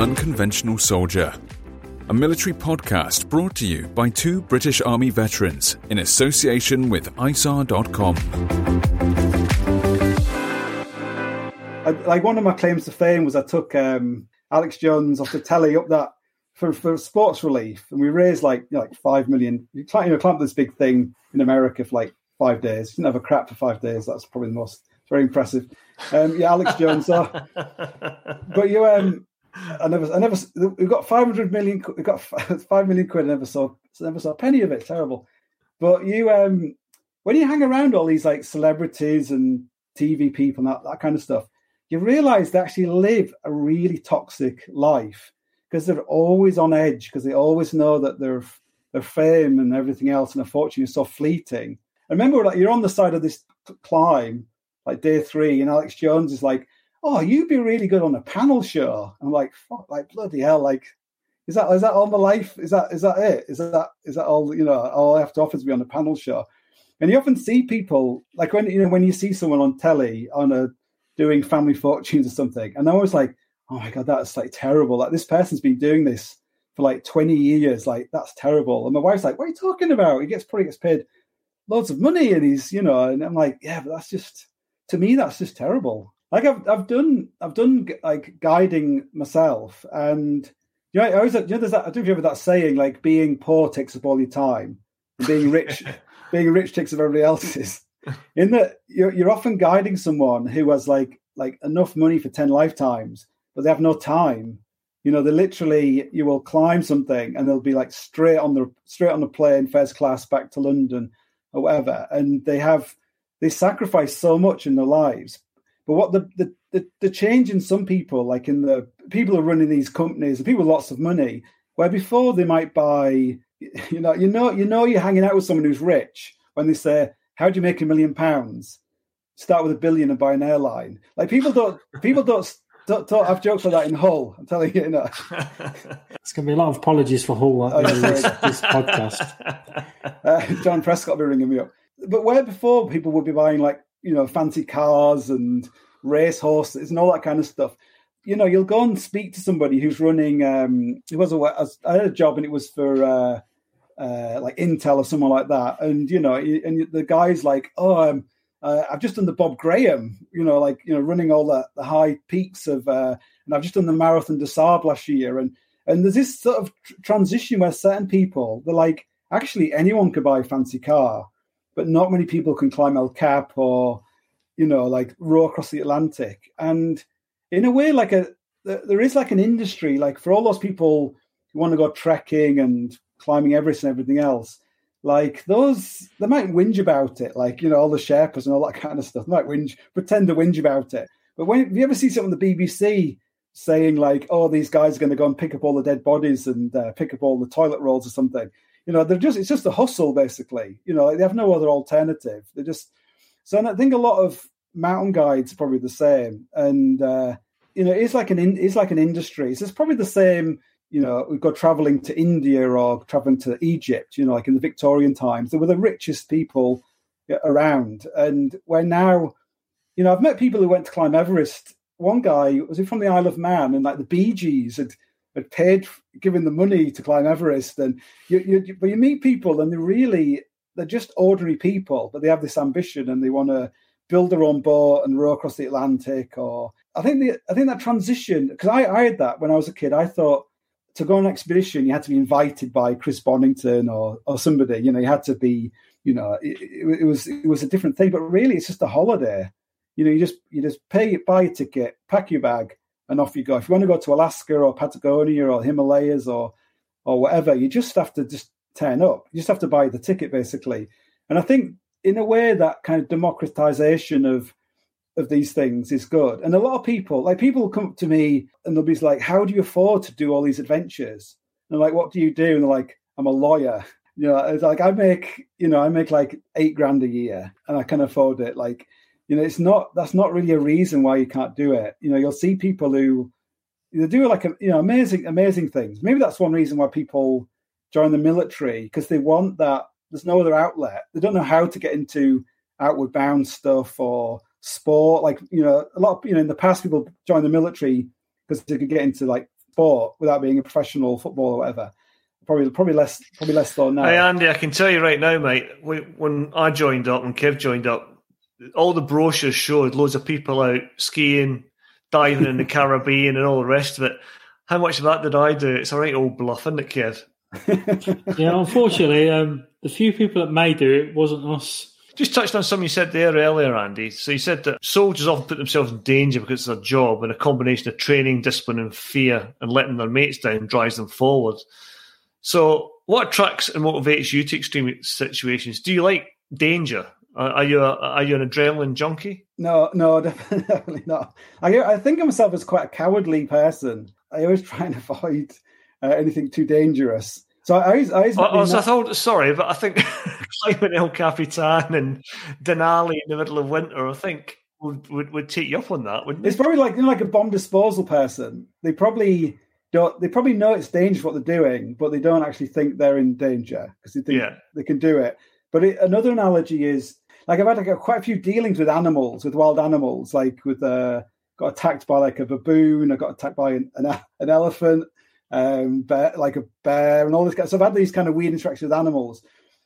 Unconventional Soldier, a military podcast brought to you by two British Army veterans in association with ISARR.com. I, like one of my claims to fame was I took um, Alex Jones off the telly up that for, for sports relief, and we raised like you know, like five million. You climb, you know, climb this big thing in America for like five days. Didn't have a crap for five days. That's probably the most very impressive. Um, yeah, Alex Jones. So, but you, um, I never, I never. We've got five hundred million. We got five million quid. I never saw, never saw a penny of it. Terrible. But you, um, when you hang around all these like celebrities and TV people and that, that kind of stuff, you realize they actually live a really toxic life because they're always on edge because they always know that their their fame and everything else and their fortune is so fleeting. And remember, like you're on the side of this climb, like day three, and Alex Jones is like, "Oh, you'd be really good on a panel show." I'm like, "Fuck, like bloody hell, like." Is that is that all my life? Is that is that it? Is that is that all you know? All I have to offer is be on a panel show, and you often see people like when you know when you see someone on telly on a doing family fortunes or something, and I was like, oh my god, that's like terrible. Like this person's been doing this for like 20 years. Like that's terrible. And my wife's like, what are you talking about? He gets probably gets paid loads of money and he's, you know, and I'm like, yeah, but that's just to me, that's just terrible. Like I've I've done I've done like guiding myself and you know, I always you know there's that I don't know if you ever that saying like being poor takes up all your time and being rich being rich takes up everybody else's. In that you're you're often guiding someone who has like like enough money for 10 lifetimes but they have no time. You know, they literally you will climb something and they'll be like straight on the straight on the plane, first class back to London or whatever. And they have they sacrifice so much in their lives. But what the the, the, the change in some people, like in the people who are running these companies, the people with lots of money, where before they might buy, you know, you know, you know you're hanging out with someone who's rich when they say, How do you make a million pounds? Start with a billion and buy an airline. Like people don't people don't don't, don't have jokes like that in Hull. I'm telling you, you know. It's going to be a lot of apologies for Hull uh, in this, this podcast. Uh, John Prescott will be ringing me up. But where before people would be buying like you know fancy cars and race horses and all that kind of stuff. You know, you'll go and speak to somebody who's running. Um, it was a I had a job and it was for uh, uh, like Intel or someone like that, and you know, and the guy's like, oh. Um, uh, I've just done the Bob Graham, you know, like you know, running all the, the high peaks of, uh, and I've just done the Marathon des Sables last year, and and there's this sort of tr- transition where certain people they're like, actually, anyone could buy a fancy car, but not many people can climb El Cap or, you know, like row across the Atlantic, and in a way, like a there is like an industry, like for all those people who want to go trekking and climbing Everest and everything else like those they might whinge about it, like you know, all the Sherpas and all that kind of stuff. They might whinge, pretend to whinge about it. But when you ever see something on the BBC saying like, "Oh, these guys are going to go and pick up all the dead bodies and uh, pick up all the toilet rolls or something." You know, they're just it's just a hustle basically. You know, like they have no other alternative. They just so and I think a lot of mountain guides probably the same, and uh, you know, it's like an in, it's like an industry. So it's probably the same. You know, we've got traveling to India or traveling to Egypt. You know, like in the Victorian times, they were the richest people around, and we're now. You know, I've met people who went to climb Everest one guy was he from the Isle of Man, and like the Bee Gees had had paid, given the money to climb Everest, and you, you, but you meet people, and they're really they're just ordinary people, but they have this ambition, and they want to build their own boat and row across the Atlantic. Or I think the I think that transition because I, I had that when I was a kid. I thought to go on an expedition, you had to be invited by Chris Bonington or or somebody. You know, you had to be. You know, it, it, it was it was a different thing, but really, it's just a holiday you know, you just you just pay buy a ticket, pack your bag, and off you go. If you want to go to Alaska or Patagonia or Himalayas or or whatever, you just have to just turn up. You just have to buy the ticket basically. And I think in a way that kind of democratization of of these things is good. And a lot of people, like people come to me and they'll be like, How do you afford to do all these adventures? And I'm like, What do you do? And they're like, I'm a lawyer. You know, it's like I make, you know, I make like eight grand a year and I can afford it. Like you know, it's not that's not really a reason why you can't do it. You know, you'll see people who they do like you know amazing amazing things. Maybe that's one reason why people join the military because they want that. There's no other outlet. They don't know how to get into outward bound stuff or sport. Like you know, a lot of you know in the past people join the military because they could get into like sport without being a professional footballer or whatever. Probably, probably less, probably less so now. Hey Andy, I can tell you right now, mate. When I joined up, when Kev joined up, all the brochures showed loads of people out skiing, diving in the Caribbean, and all the rest of it. How much of that did I do? It's a right old bluff, isn't it, kid? yeah, unfortunately, um, the few people that may do it wasn't us. Just touched on something you said there earlier, Andy. So you said that soldiers often put themselves in danger because it's their job, and a combination of training, discipline, and fear, and letting their mates down drives them forward. So, what attracts and motivates you to extreme situations? Do you like danger? Are you a, are you an adrenaline junkie? No, no, definitely not. I I think of myself as quite a cowardly person. I always try and avoid uh, anything too dangerous. So I always, I always I, I, I thought, sorry, but I think climbing El Capitan and Denali in the middle of winter, I think would, would, would take you up on that, wouldn't it? It's probably like you know, like a bomb disposal person. They probably don't. They probably know it's dangerous what they're doing, but they don't actually think they're in danger because they think yeah. they can do it. But it, another analogy is like I've had like, quite a few dealings with animals, with wild animals, like with uh, got attacked by like a baboon, I got attacked by an, an, an elephant, um, bear, like a bear, and all this. So I've had these kind of weird interactions with animals.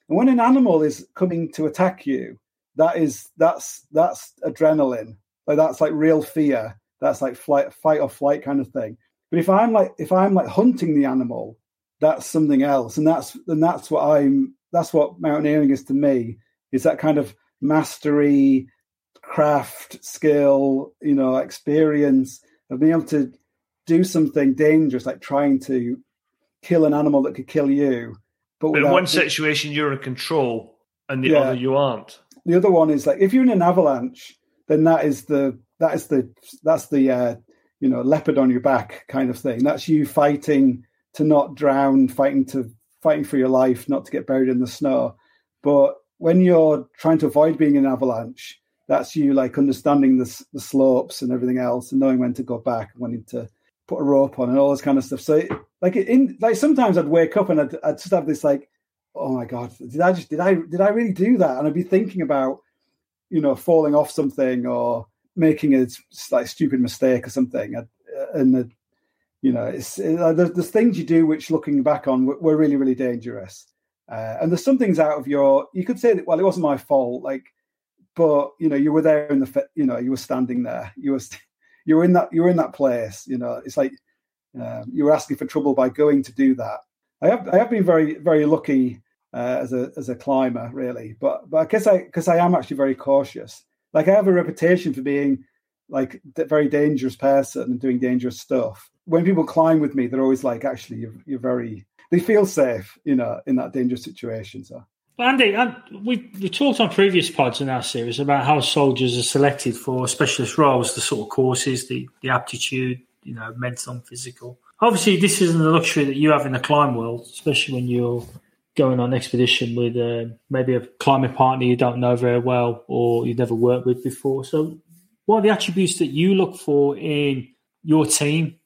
And when an animal is coming to attack you, that is that's that's adrenaline. Like that's like real fear. That's like flight, fight or flight kind of thing. But if I'm like if I'm like hunting the animal, that's something else, and that's and that's what I'm. That's what mountaineering is to me. Is that kind of mastery, craft, skill, you know, experience of being able to do something dangerous, like trying to kill an animal that could kill you. But, but in one situation, you're in control, and the yeah. other you aren't. The other one is like if you're in an avalanche, then that is the that is the that's the uh, you know leopard on your back kind of thing. That's you fighting to not drown, fighting to fighting for your life, not to get buried in the snow. But when you're trying to avoid being an avalanche, that's you like understanding the, the slopes and everything else and knowing when to go back and when to put a rope on and all this kind of stuff. So like in like sometimes I'd wake up and I'd, I'd just have this like, oh my god, did I just did I did I really do that? And I'd be thinking about you know falling off something or making a like stupid mistake or something. Uh, and the, you know, it's it, there's, there's things you do which looking back on were really really dangerous. Uh, and there's some things out of your, you could say that, well, it wasn't my fault, like, but you know, you were there in the, you know, you were standing there, you were, you were in that, you were in that place, you know, it's like um, you were asking for trouble by going to do that. I have, I have been very, very lucky uh, as a as a climber, really, but but I guess I because I am actually very cautious. Like I have a reputation for being like very dangerous person and doing dangerous stuff. When people climb with me, they're always like, actually, you're, you're very they feel safe, you know, in that dangerous situation. So. Andy, we we talked on previous pods in our series about how soldiers are selected for specialist roles, the sort of courses, the the aptitude, you know, mental and physical. Obviously, this isn't a luxury that you have in the climb world, especially when you're going on an expedition with uh, maybe a climbing partner you don't know very well or you've never worked with before. So, what are the attributes that you look for in your team,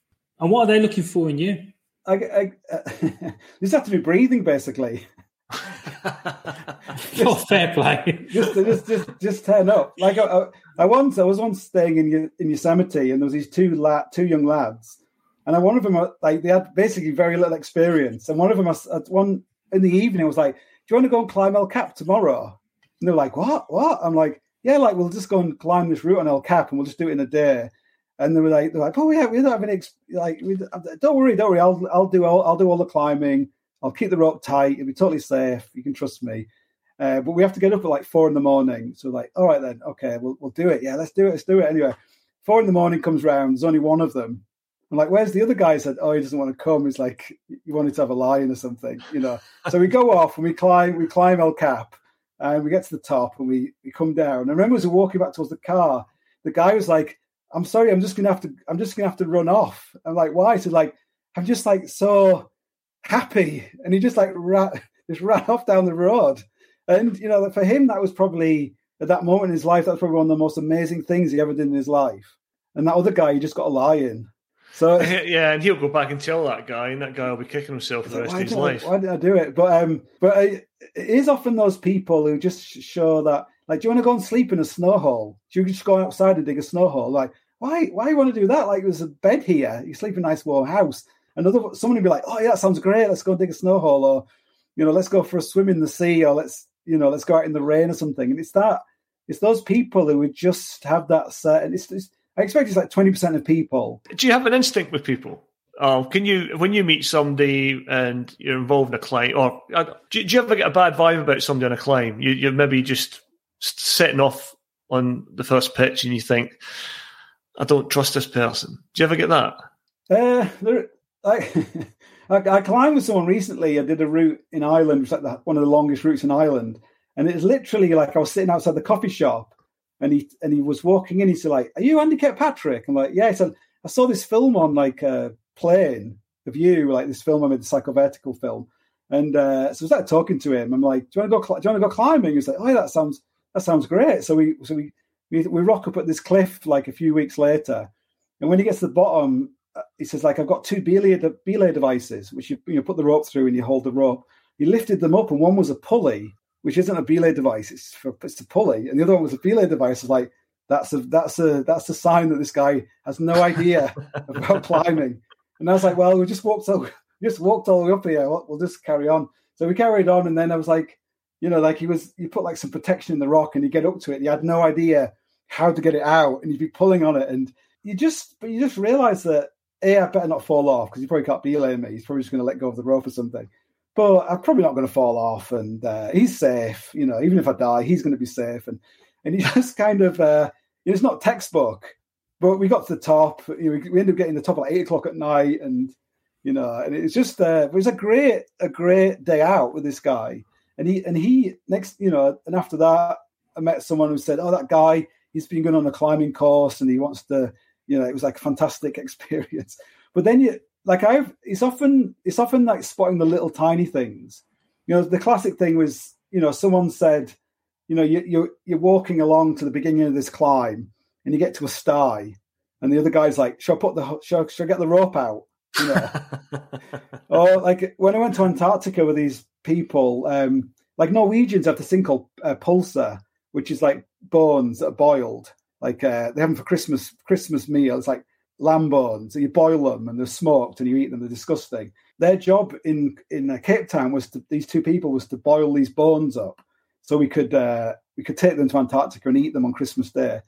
and what are they looking for in you? I, I, uh, just have to be breathing, basically. oh, fair play. just, just, just, just turn up. Like I, I, once, I was once staying in in Yosemite, and there was these two la- two young lads, and one of them, uh, like, they had basically very little experience, and one of them, at one in the evening, was like, "Do you want to go and climb El Cap tomorrow?" And they're like, "What? What?" I'm like, "Yeah, like we'll just go and climb this route on El Cap, and we'll just do it in a day." And they were like, "They're like, oh yeah, we don't have any ex- like, we, don't worry, don't worry, I'll I'll do all, I'll do all the climbing." I'll keep the rope tight. It'll be totally safe. You can trust me. Uh, but we have to get up at like four in the morning. So like, all right then, okay, we'll we'll do it. Yeah, let's do it. Let's do it anyway. Four in the morning comes round. There's only one of them. I'm like, where's the other guy? He said, oh, he doesn't want to come. He's like, you wanted to have a lion or something, you know. so we go off and we climb. We climb El Cap, and we get to the top and we we come down. And I remember as we're walking back towards the car, the guy was like, I'm sorry, I'm just gonna have to. I'm just gonna have to run off. I'm like, why? So like, I'm just like so happy, and he just like ran, just ran off down the road. And you know, for him, that was probably at that moment in his life, that's probably one of the most amazing things he ever did in his life. And that other guy, he just got a lion. So yeah, and he'll go back and tell that guy, and that guy will be kicking himself for the rest of his life. why did I do it? But um, but it is often those people who just show that. Like, do you want to go and sleep in a snow hole? Do you just go outside and dig a snow hole? Like, why? Why you want to do that? Like, there's a bed here. You sleep in a nice warm house. Another someone would be like, "Oh yeah, that sounds great. Let's go dig a snow hole, or you know, let's go for a swim in the sea, or let's you know, let's go out in the rain or something." And it's that it's those people who would just have that. And it's, it's I expect it's like twenty percent of people. Do you have an instinct with people? Oh, can you when you meet somebody and you're involved in a climb, or uh, do, do, you ever get a bad vibe about somebody on a climb? You, you're maybe just setting off on the first pitch, and you think, "I don't trust this person." Do you ever get that? Uh, there, I, I, climbed with someone recently. I did a route in Ireland, which was like the, one of the longest routes in Ireland, and it's literally like I was sitting outside the coffee shop, and he and he was walking in. He's like, "Are you Andy Kirkpatrick?" I'm like, "Yeah." He said, "I saw this film on like a uh, plane of you, like this film I made, the psychovertical film." And uh, so I started talking to him. I'm like, "Do you want to go? Cl- do you want to go climbing?" He's like, "Oh, yeah, that sounds that sounds great." So we so we, we we rock up at this cliff like a few weeks later, and when he gets to the bottom, he says like I've got two belay, belay devices which you you put the rope through and you hold the rope. He lifted them up and one was a pulley, which isn't a belay device. It's for it's a pulley, and the other one was a belay device. It's like that's a that's a that's a sign that this guy has no idea about climbing. And I was like, well, we just walked all just walked all the way up here. We'll, we'll just carry on. So we carried on, and then I was like, you know, like he was you put like some protection in the rock, and you get up to it. You had no idea how to get it out, and you'd be pulling on it, and you just but you just realize that a, I better not fall off because he probably can't belay me. He's probably just going to let go of the rope or something. But I'm probably not going to fall off, and uh, he's safe. You know, even if I die, he's going to be safe. And and he just kind of, uh, it's not textbook, but we got to the top. You know, we, ended up getting the top at eight o'clock at night, and you know, and it's just uh, it was a great a great day out with this guy. And he and he next, you know, and after that, I met someone who said, "Oh, that guy, he's been going on a climbing course, and he wants to." you know, it was like a fantastic experience. But then you like I've it's often it's often like spotting the little tiny things. You know, the classic thing was, you know, someone said, you know, you, you're you're walking along to the beginning of this climb and you get to a sty, and the other guy's like, "Shall I put the shall, shall I get the rope out?" You know, or like when I went to Antarctica with these people, um, like Norwegians have this thing called uh, pølse, which is like bones that are boiled, like uh, they have them for Christmas Christmas meal. It's like lamb bones. and you boil them and they're smoked and you eat them. They're disgusting. Their job in in uh, Cape Town was to these two people was to boil these bones up so we could uh, we could take them to Antarctica and eat them on Christmas Day.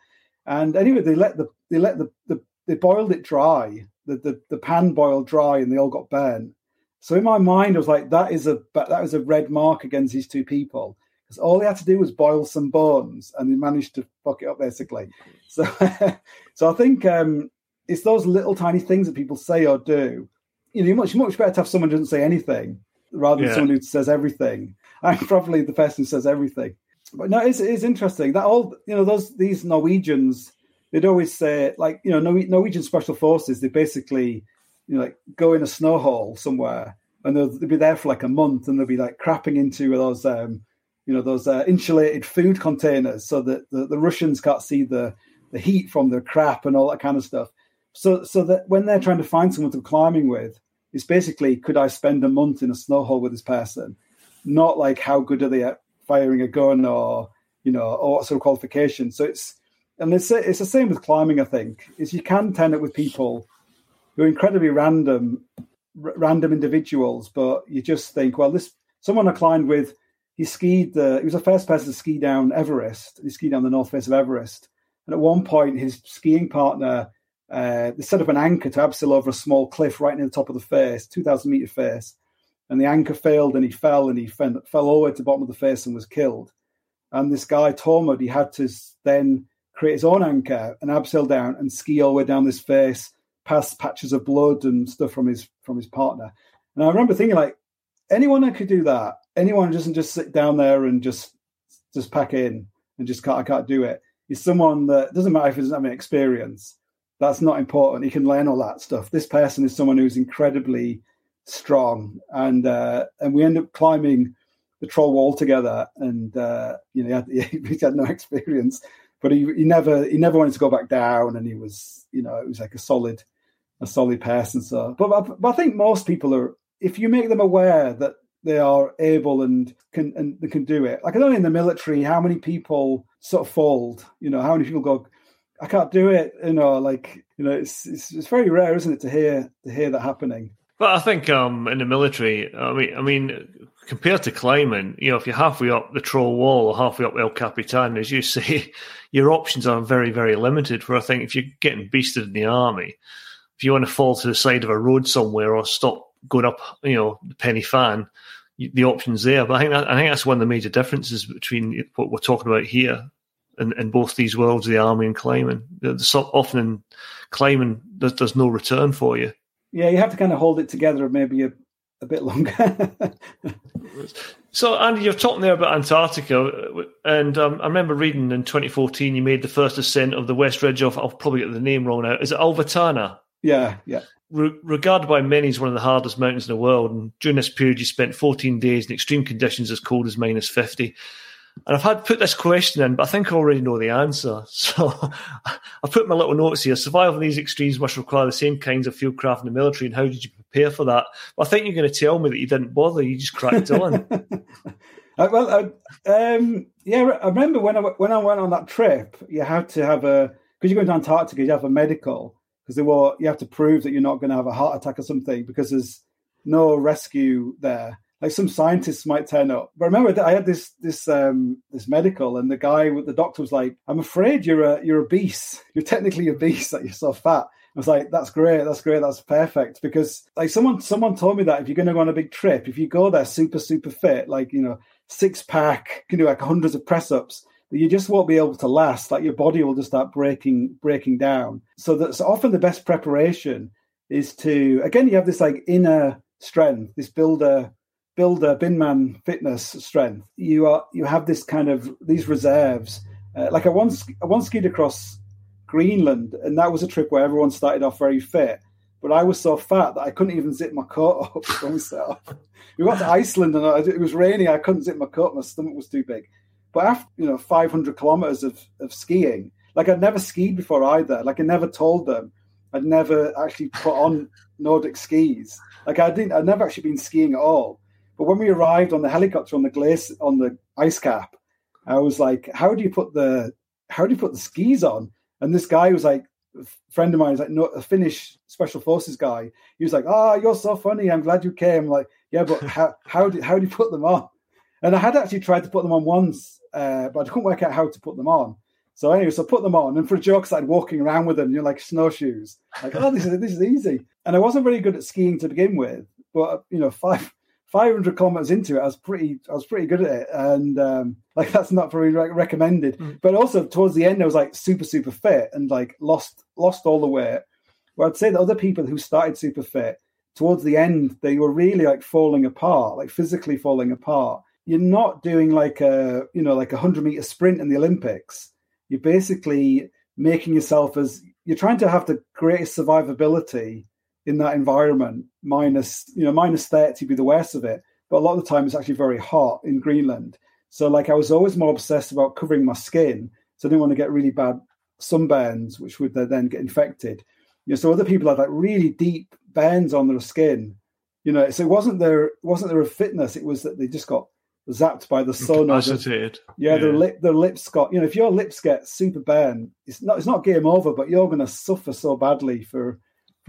And anyway, they let the they let the, the they boiled it dry. The, the the pan boiled dry and they all got burnt. So in my mind, I was like, that is a that was a red mark against these two people because all they had to do was boil some bones, and they managed to fuck it up basically. So, so I think um, it's those little tiny things that people say or do. You know, much much better to have someone who doesn't say anything rather than yeah. someone who says everything. I'm probably the person who says everything. But no, it's, it's interesting that all you know those these Norwegians they'd always say like you know Norwegian special forces they basically you know like go in a snow hole somewhere and they'll, they'll be there for like a month and they'll be like crapping into those um, you know those uh, insulated food containers so that the, the Russians can't see the the heat from the crap and all that kind of stuff. So so that when they're trying to find someone to climbing with, it's basically could I spend a month in a snow hole with this person, not like how good are they at firing a gun or you know or what sort of qualification. So it's and it's it's the same with climbing. I think is you can tend it with people who are incredibly random, r- random individuals, but you just think, well, this someone I climbed with he skied the he was the first person to ski down Everest. He skied down the north face of Everest. And at one point his skiing partner uh, they set up an anchor to abseil over a small cliff right near the top of the face, 2,000 meter face. And the anchor failed and he fell and he fell, fell all the way to the bottom of the face and was killed. And this guy, Tormod, he had to then create his own anchor and abseil down and ski all the way down this face, past patches of blood and stuff from his from his partner. And I remember thinking, like, anyone that could do that, anyone doesn't just sit down there and just just pack in and just can't I can't do it. Is someone that doesn't matter if he doesn't have any experience. That's not important. He can learn all that stuff. This person is someone who's incredibly strong, and uh, and we end up climbing the troll wall together. And uh, you know, he had, he had no experience, but he, he never he never wanted to go back down, and he was you know it was like a solid a solid person. So, but, but I think most people are if you make them aware that they are able and can and they can do it. Like I don't know in the military how many people sort of fold. You know how many people go, I can't do it. You know, like you know, it's it's, it's very rare, isn't it, to hear to hear that happening. But I think um, in the military, I mean, I mean, compared to climbing, you know, if you're halfway up the troll wall or halfway up El Capitan, as you say, your options are very, very limited. For I think if you're getting beasted in the army, if you want to fall to the side of a road somewhere or stop going up, you know, the Pen y Fan, the options there. But I think that, I think that's one of the major differences between what we're talking about here and, and both these worlds, the army and climbing. There's often in climbing, there's, there's no return for you. Yeah, you have to kind of hold it together maybe a, a bit longer. so, Andy, you're talking there about Antarctica, and um, I remember reading in 2014 you made the first ascent of the West Ridge of, I'll probably get the name wrong now, is it Ulvetanna? Yeah, yeah re- regarded by many as one of the hardest mountains in the world. And during this period, you spent 14 days in extreme conditions as cold as minus 50. And I've had put this question in, but I think I already know the answer. So I've put my little notes here. Survival in these extremes must require the same kinds of field craft in the military. And how did you prepare for that? Well, I think you're going to tell me that you didn't bother. You just cracked on. Uh, well, uh, um, yeah, I remember when I when I went on that trip, you had to have a because you're going to Antarctica, you have a medical, because they were you have to prove that you're not going to have a heart attack or something because there's no rescue there. Like some scientists might turn up, but remember I had this this um this medical, and the guy with the doctor was like, "I'm afraid you're a you're obese. You're technically obese. That you're so fat." I was like, "That's great. That's great. That's perfect." Because like someone someone told me that if you're going to go on a big trip, if you go there super super fit, like you know six pack, can do like hundreds of press ups, that you just won't be able to last. Like your body will just start breaking breaking down. So that's often the best preparation is to again you have this like inner strength, this builder builder binman fitness strength. You are you have this kind of these reserves. Uh, like I once I once skied across Greenland, and that was a trip where everyone started off very fit. But I was so fat that I couldn't even zip my coat up when we set off. We got to Iceland and it was raining. I couldn't zip my coat. My stomach was too big. But after you know 500 kilometers of, of skiing, like I'd never skied before either. Like I never told them. I'd never actually put on Nordic skis. Like I didn't. I'd never actually been skiing at all. But when we arrived on the helicopter on the glacier on the ice cap, I was like, "How do you put the how do you put the skis on?" And this guy was like, a friend of mine was like, no, a Finnish special forces guy. He was like, "Oh, you're so funny. I'm glad you came." I'm like, yeah, but how how do how do you put them on? And I had actually tried to put them on once uh, but I couldn't work out how to put them on. So anyway, so I put them on, and for a joke, I started walking around with them, you know, like snowshoes. Like, oh, this is this is easy. And I wasn't very good at skiing to begin with, but you know, five. 500 kilometers into it, I was pretty, I was pretty good at it, and um, like that's not very re- recommended. Mm. But also towards the end, I was like super, super fit and like lost, lost all the weight. Where I'd say that other people who started super fit towards the end, they were really like falling apart, like physically falling apart you're not doing like a you know like a hundred meter sprint in the Olympics. You're basically making yourself as you're trying to have the greatest survivability in that environment, minus you know minus thirty be the worst of it. But a lot of the time, it's actually very hot in Greenland. So like I was always more obsessed about covering my skin, so I didn't want to get really bad sunburns, which would then get infected. You know, so other people had like really deep burns on their skin. You know, so it wasn't their wasn't their fitness; it was that they just got zapped by the sun. Incapacitated. yeah, their lip, their lips got. You know, if your lips get super burned, it's not it's not game over, but you're going to suffer so badly for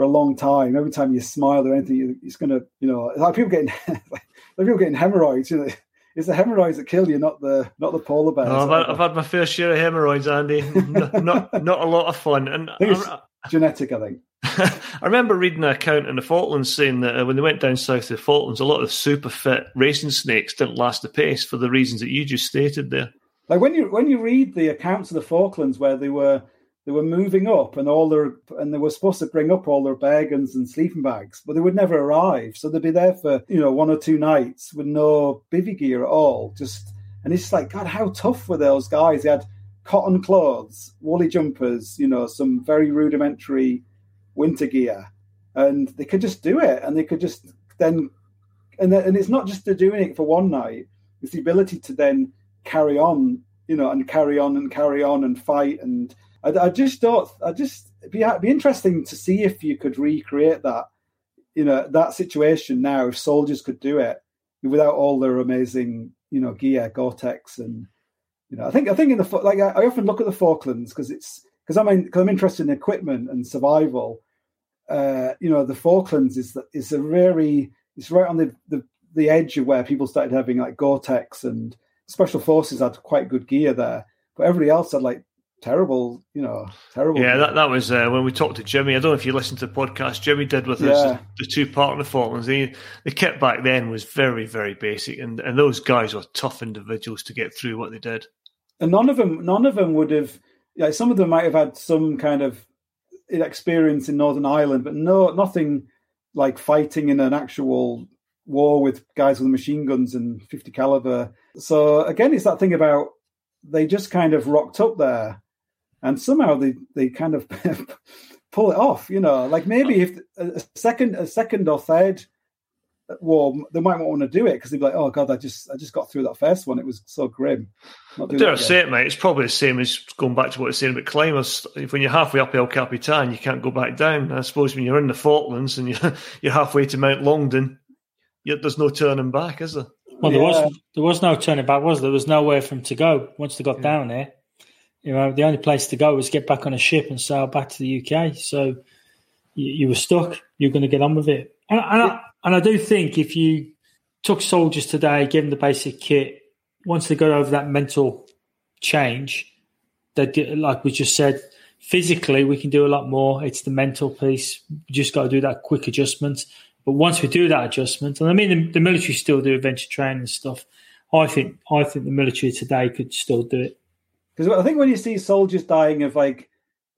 for a long time. Every time you smile or anything, it's going to, you know, like people getting like people getting hemorrhoids. You know, it's the hemorrhoids that kill you, not the not the polar bears. No, I've, had, I've, had, my fair share of hemorrhoids, Andy. not, not, not a lot of fun. And I genetic, I think. I remember reading an account in the Falklands saying that uh, when they went down south to the Falklands, a lot of super fit racing snakes didn't last the pace for the reasons that you just stated there. Like when you when you read the accounts of the Falklands where they were they were moving up and all their and they were supposed to bring up all their bergens and sleeping bags, but they would never arrive. So they'd be there for you know one or two nights with no bivy gear at all. Just and it's like God, how tough were those guys? They had cotton clothes, woolly jumpers, you know, some very rudimentary winter gear, and they could just do it, and they could just then and and it's not just the doing it for one night; it's the ability to then carry on, you know, and carry on and carry on and fight and I, I just thought I just be, be interesting to see if you could recreate that, you know, that situation now. If soldiers could do it without all their amazing, you know, gear, Gore-Tex, and you know, I think I think in the like I, often look at the Falklands because it's because I'm cause I'm interested in equipment and survival. Uh, you know, the Falklands is is a very it's right on the, the the edge of where people started having like Gore-Tex and special forces had quite good gear there, but everybody else had like terrible, you know, terrible. Yeah, that, that was uh, when we talked to Jimmy. I don't know if you listened to the podcast Jimmy did with yeah. us, the two part of the Falklands. The, the kit back then was very, very basic, and, and those guys were tough individuals to get through what they did. And none of them, none of them would have. Like some of them might have had some kind of experience in Northern Ireland, but no, nothing like fighting in an actual war with guys with machine guns and 50 caliber. So again, it's that thing about they just kind of rocked up there and somehow they they kind of pull it off. You know, like maybe if a second a second or third uh, war, they might not want to do it because they'd be like, "Oh God, I just I just got through that first one. It was so grim." Dare I say it, mate? It's probably the same as going back to what I was saying about climbers. When you're halfway up El Capitan, you can't go back down. I suppose when you're in the Falklands and you're, you're halfway to Mount Longdon, there's no turning back, is there? Well, there yeah. was there was no turning back, was there? There was nowhere for them to go once they got yeah. down there you know, the only place to go was get back on a ship and sail back to the UK. So you, you were stuck. You're going to get on with it. And, and, I, and I do think if you took soldiers today, give them the basic kit, once they got over that mental change, that like we just said, physically we can do a lot more. It's the mental piece. We just got to do that quick adjustment. But once we do that adjustment, and I mean the, the military still do adventure training and stuff. I think I think the military today could still do it. Because I think when you see soldiers dying of like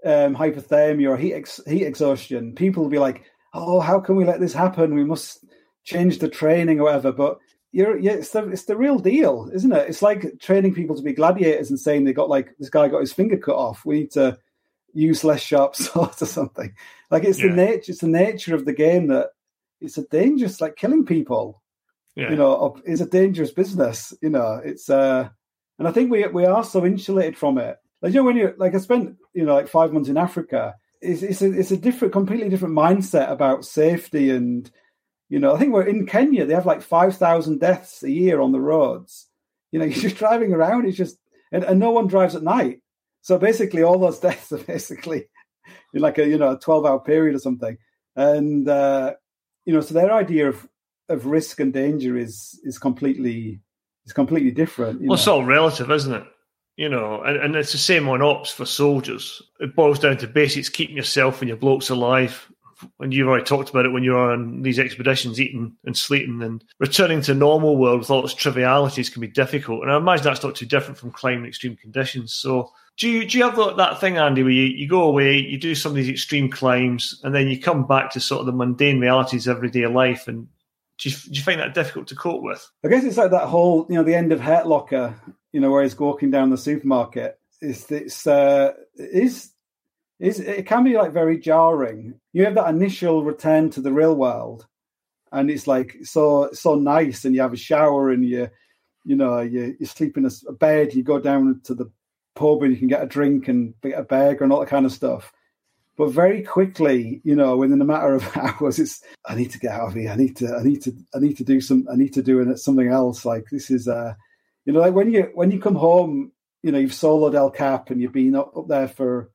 um, hypothermia or heat ex- heat exhaustion, people will be like, "Oh, how can we let this happen? We must change the training or whatever." But you're, yeah, it's the it's the real deal, isn't it? It's like training people to be gladiators and saying they got like this guy got his finger cut off. We need to use less sharp swords or something. Like it's yeah. the nature, it's the nature of the game that it's a dangerous, like killing people. Yeah. You know, is a dangerous business. You know, it's uh and I think we we are so insulated from it. Like you know, when you like I spent you know like five months in Africa, it's it's a, it's a different, completely different mindset about safety and you know I think we're in Kenya. They have like five thousand deaths a year on the roads. You know, you're just driving around. It's just and, and no one drives at night. So basically, all those deaths are basically in like a you know a twelve hour period or something. And uh, you know, so their idea of of risk and danger is is completely it's completely different. well, know. it's all relative, isn't it? You know, and, and it's the same on ops for soldiers. It boils down to basics: keeping yourself and your blokes alive. And you've already talked about it when you're on these expeditions, eating and sleeping, and returning to normal world with all its trivialities can be difficult. And I imagine that's not too different from climbing extreme conditions. So, do you do you have that thing, Andy, where you, you go away, you do some of these extreme climbs, and then you come back to sort of the mundane realities of everyday life, and do you, do you find that difficult to cope with? I guess it's like that whole, you know, the end of Hurt Locker, you know, where he's walking down the supermarket. It's, it's, uh, is is it can be like very jarring. You have that initial return to the real world, and it's like so so nice, and you have a shower, and you you know you you sleep in a bed, you go down to the pub, and you can get a drink and get a burger and all that kind of stuff. But very quickly, you know, within a matter of hours, it's I need to get out of here. I need to, I need to, I need to do some, I need to do something else. Like this is, uh, you know, like when you when you come home, you know, you've soloed El Cap and you've been up, up there for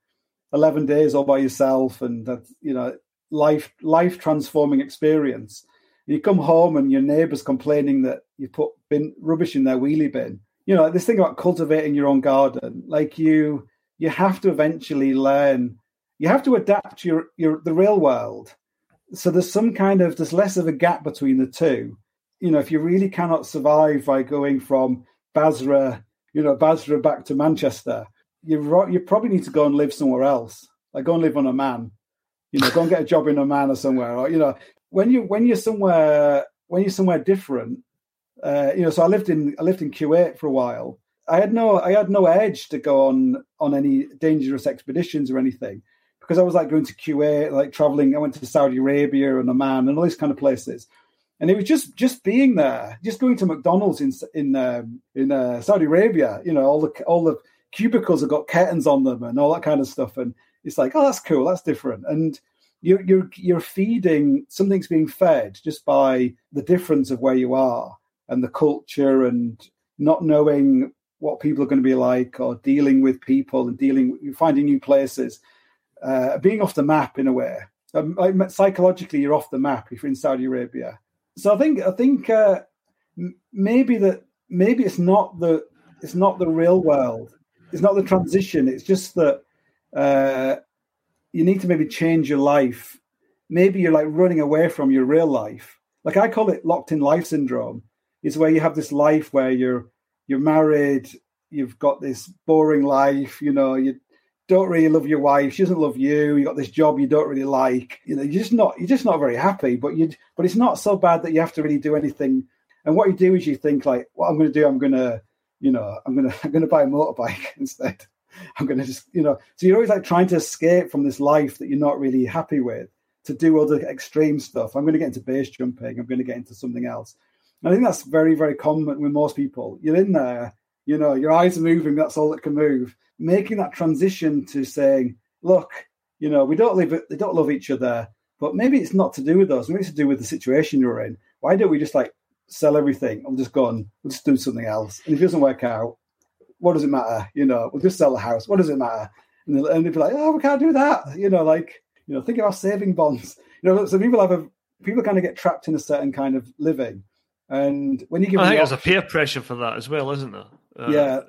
eleven days all by yourself, and that you know, life life transforming experience. You come home and your neighbours complaining that you put bin rubbish in their wheelie bin. You know, this thing about cultivating your own garden, like you, you have to eventually learn you have to adapt your your the real world. So there's some kind of there's less of a gap between the two. You know, if you really cannot survive by going from Basra, you know, Basra back to Manchester, you you probably need to go and live somewhere else. Like go and live on Oman. You know, go and get a job in Oman or somewhere. Or you know, when you when you're somewhere when you're somewhere different, uh, you know. So I lived in I lived in Kuwait for a while. I had no I had no edge to go on on any dangerous expeditions or anything because I was like going to Kuwait, like traveling. I went to Saudi Arabia and Oman and all these kind of places, and it was just just being there, just going to McDonald's in in um, in uh, Saudi Arabia. You know, all the all the cubicles have got curtains on them and all that kind of stuff, and it's like, oh, that's cool, that's different, and you're you're you're feeding something's being fed just by the difference of where you are and the culture and not knowing what people are going to be like or dealing with people and dealing finding new places uh, being off the map in a way. Um, like psychologically, you're off the map if you're in Saudi Arabia. So I think I think uh, maybe that maybe it's not the it's not the real world. It's not the transition. It's just that uh, you need to maybe change your life. Maybe you're like running away from your real life. Like I call it locked in life syndrome. Is where you have this life where you're you're married, you've got this boring life. You know, you don't really love your wife. She doesn't love you. You got this job you don't really like. You know, you're just not you're just not very happy. But you but it's not so bad that you have to really do anything. And what you do is you think like, what I'm going to do, I'm going to, you know, I'm going to I'm going to buy a motorbike instead. I'm going to just, you know. So you're always like trying to escape from this life that you're not really happy with to do other extreme stuff. I'm going to get into base jumping. I'm going to get into something else. And I think that's very very common with most people. You're in there, you know, your eyes are moving. That's all that can move making that transition to saying, look, you know, we don't live, they don't love each other, but maybe it's not to do with us. Maybe it's to do with the situation you're in. Why don't we just like sell everything and just go and we'll just do something else? And if it doesn't work out, what does it matter? You know, we'll just sell the house. What does it matter? And they'll, and they'll be like, oh, we can't do that. You know, like, you know, think about saving bonds. You know, so people have a, people kind of get trapped in a certain kind of living. And when you give, I think there's a peer pressure for that as well, isn't there? Uh, yeah,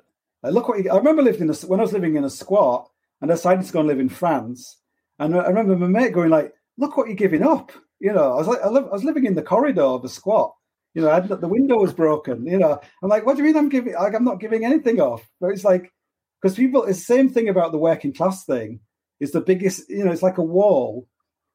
like, look what you, I remember living in a, when I was living in a squat and I decided to go and live in France. And I remember my mate going like, "Look what you're giving up." You know, I was like, I, live, I was living in the corridor of the squat. You know, the window was broken. You know, I'm like, what do you mean I'm giving? Like, I'm not giving anything off. But it's like because people, it's the same thing about the working class thing. Is the biggest, you know, it's like a wall,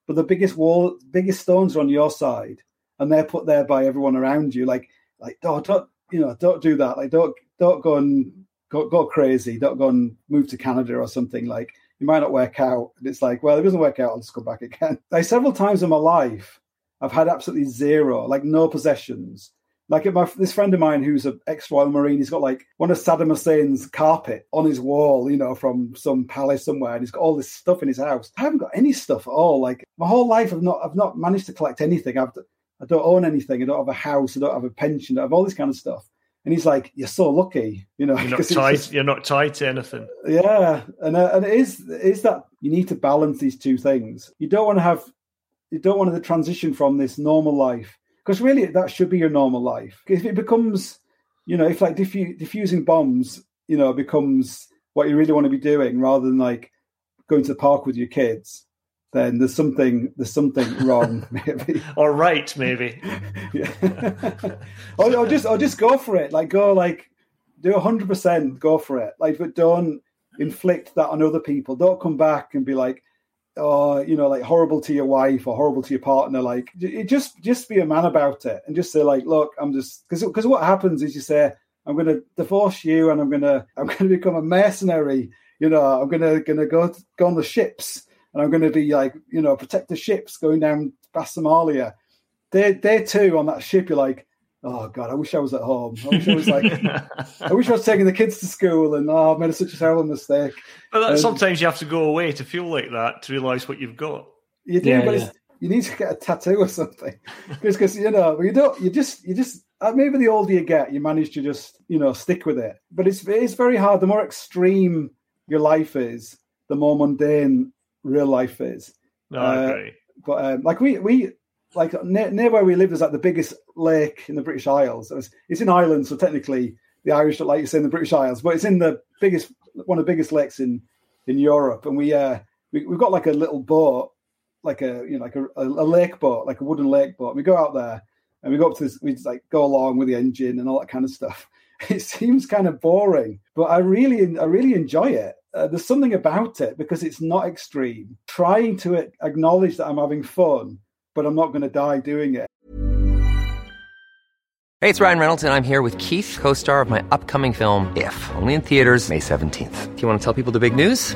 but the biggest wall, biggest stones are on your side, and they're put there by everyone around you. Like, like, oh, don't, you know, don't do that. Like, don't, don't go and go, go crazy, don't go and move to Canada or something like it might not work out. And it's like, well, it doesn't work out, I'll just go back again. Like several times in my life, I've had absolutely zero, like no possessions. Like my this friend of mine who's an ex-Royal Marine, he's got like one of Saddam Hussein's carpet on his wall, you know, from some palace somewhere, and he's got all this stuff in his house. I haven't got any stuff at all. Like my whole life, I've not I've not managed to collect anything. I've I don't own anything. I don't have a house. I don't have a pension. I have all this kind of stuff. And he's like, "You're so lucky, you know. You're not tied. Just, you're not tied to anything." Yeah, and uh, and it is it is that you need to balance these two things. You don't want to have, you don't want to transition from this normal life because really that should be your normal life. If it becomes, you know, if like diffu- diffusing bombs, you know, becomes what you really want to be doing rather than like going to the park with your kids, then there's something there's something wrong maybe. Or right maybe. Or, or, just or just go for it. Like go like do 100% go for it. Like but don't inflict that on other people. Don't come back and be like oh you know like horrible to your wife or horrible to your partner. Like just just be a man about it and just say like look i'm just because because what happens is you say i'm going to divorce you and i'm going to i'm going to become a mercenary. You know, I'm gonna gonna go go on the ships, and I'm gonna be like, you know, protect the ships going down past Somalia. Day day two on that ship, you're like, oh god, I wish I was at home. I wish I was like, I wish I was taking the kids to school, and oh, I made such a terrible mistake. But that, And- sometimes you have to go away to feel like that to realise what you've got. You do, Yeah, but yeah. It's, you need to get a tattoo or something because you know you don't. You just you just uh, maybe the older you get, you manage to just you know stick with it. But it's it's very hard. The more extreme your life is, the more mundane real life is. No, I Uh, agree. But um, like we we like near, near where we live is like the biggest lake in the British Isles. It's, it's in Ireland, so technically the Irish don't like to say in the British Isles, but it's in the biggest one of the biggest lakes in in Europe. And we uh we, we've got like a little boat, like a you know like a, a, a lake boat, like a wooden lake boat. We go out there and we go up to this, we just like go along with the engine and all that kind of stuff. It seems kind of boring, but I really I really enjoy it. Uh, there's something about it because it's not extreme. Trying to acknowledge that I'm having fun, but I'm not going to die doing it. Hey, it's Ryan Reynolds, and I'm here with Keith, co star of my upcoming film, If, only in theaters, May 17th. Do you want to tell people the big news?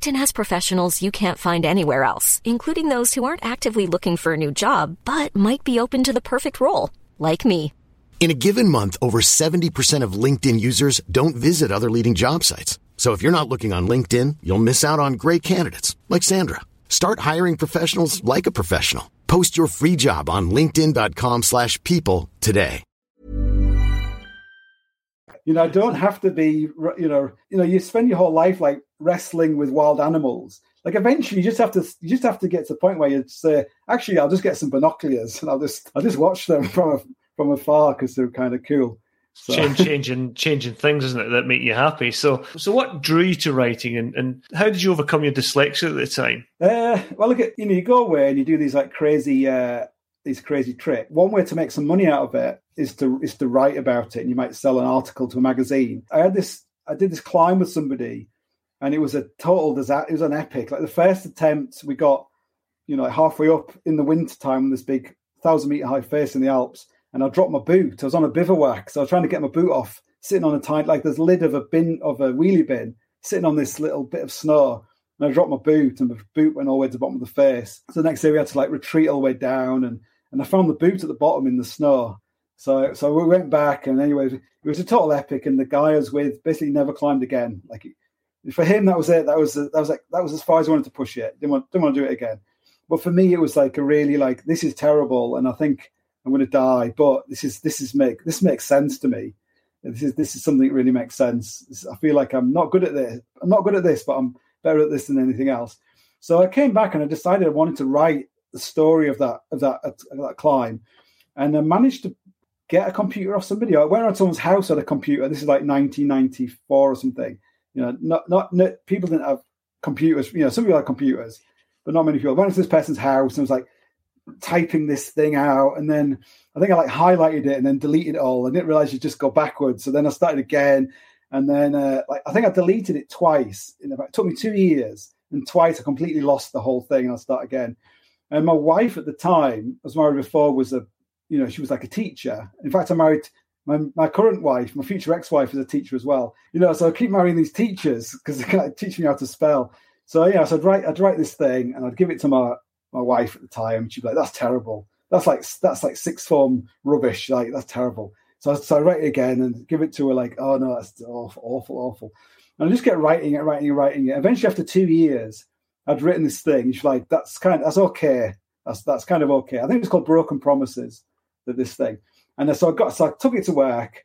has professionals you can't find anywhere else, including those who aren't actively looking for a new job but might be open to the perfect role, like me. In a given month, over 70% of LinkedIn users don't visit other leading job sites. So if you're not looking on LinkedIn, you'll miss out on great candidates like Sandra. Start hiring professionals like a professional. Post your free job on linkedin.com/people slash people today. You know, don't have to be. You know, you know, you spend your whole life like wrestling with wild animals. Like eventually, you just have to. You just have to get to the point where you say, "Actually, I'll just get some binoculars and I'll just, I'll just watch them from a, from afar because they're kind of cool." So, Change, changing, changing things, isn't it, that make you happy? So, so what drew you to writing, and, and how did you overcome your dyslexia at the time? Uh, well, look at you know, you go away and you do these like crazy, uh, these crazy trick. One way to make some money out of it is to is to write about it, and you might sell an article to a magazine. I had this, I did this climb with somebody, and it was a total disaster. It was an epic. Like the first attempt, we got, you know, halfway up in the winter time on this big thousand meter high face in the Alps, and I dropped my boot. I was on a bivouac, so I was trying to get my boot off, sitting on a tight like this lid of a bin of a wheelie bin, sitting on this little bit of snow. And I dropped my boot, and my boot went all the way to the bottom of the face. So the next day we had to like retreat all the way down, and and I found the boot at the bottom in the snow. So so we went back, and anyway, it was a total epic. And the guy I was with basically never climbed again. Like for him, that was it. That was that was like that was as far as I wanted to push it. Didn't want didn't want to do it again. But for me, it was like a really like this is terrible, and I think I'm going to die. But this is this is make this makes sense to me. This is this is something that really makes sense. I feel like I'm not good at this. I'm not good at this, but I'm better at this than anything else. So I came back and I decided I wanted to write the story of that of that of that climb, and I managed to get a computer off somebody. I went around someone's house had a computer. This is like 1994 or something. You know, not not, not people didn't have computers. You know, some people had computers, but not many people. I went to this person's house and was like typing this thing out, and then I think I like highlighted it and then deleted it all. I didn't realize you just go backwards. So then I started again, and then uh, like I think I deleted it twice. In about, it took me two years, and twice I completely lost the whole thing. and I'll start again. And my wife at the time, I was married before, was a you know she was like a teacher. In fact, I married my my current wife, my future ex-wife, is a teacher as well. You know, so I keep marrying these teachers because they of teach me how to spell. So yeah, so I'd write I'd write this thing and I'd give it to my my wife at the time. She'd be like, "That's terrible. That's like that's like sixth form rubbish. Like that's terrible." So I, so I write it again and give it to her like, "Oh no, that's awful, awful, awful." And I just get writing it, writing it, writing it. Eventually, after two years, I'd written this thing. She's like, "That's kind, Of, that's okay. That's that's kind of okay." I think it's called Broken Promises. That this thing, and so I got so I took it to work.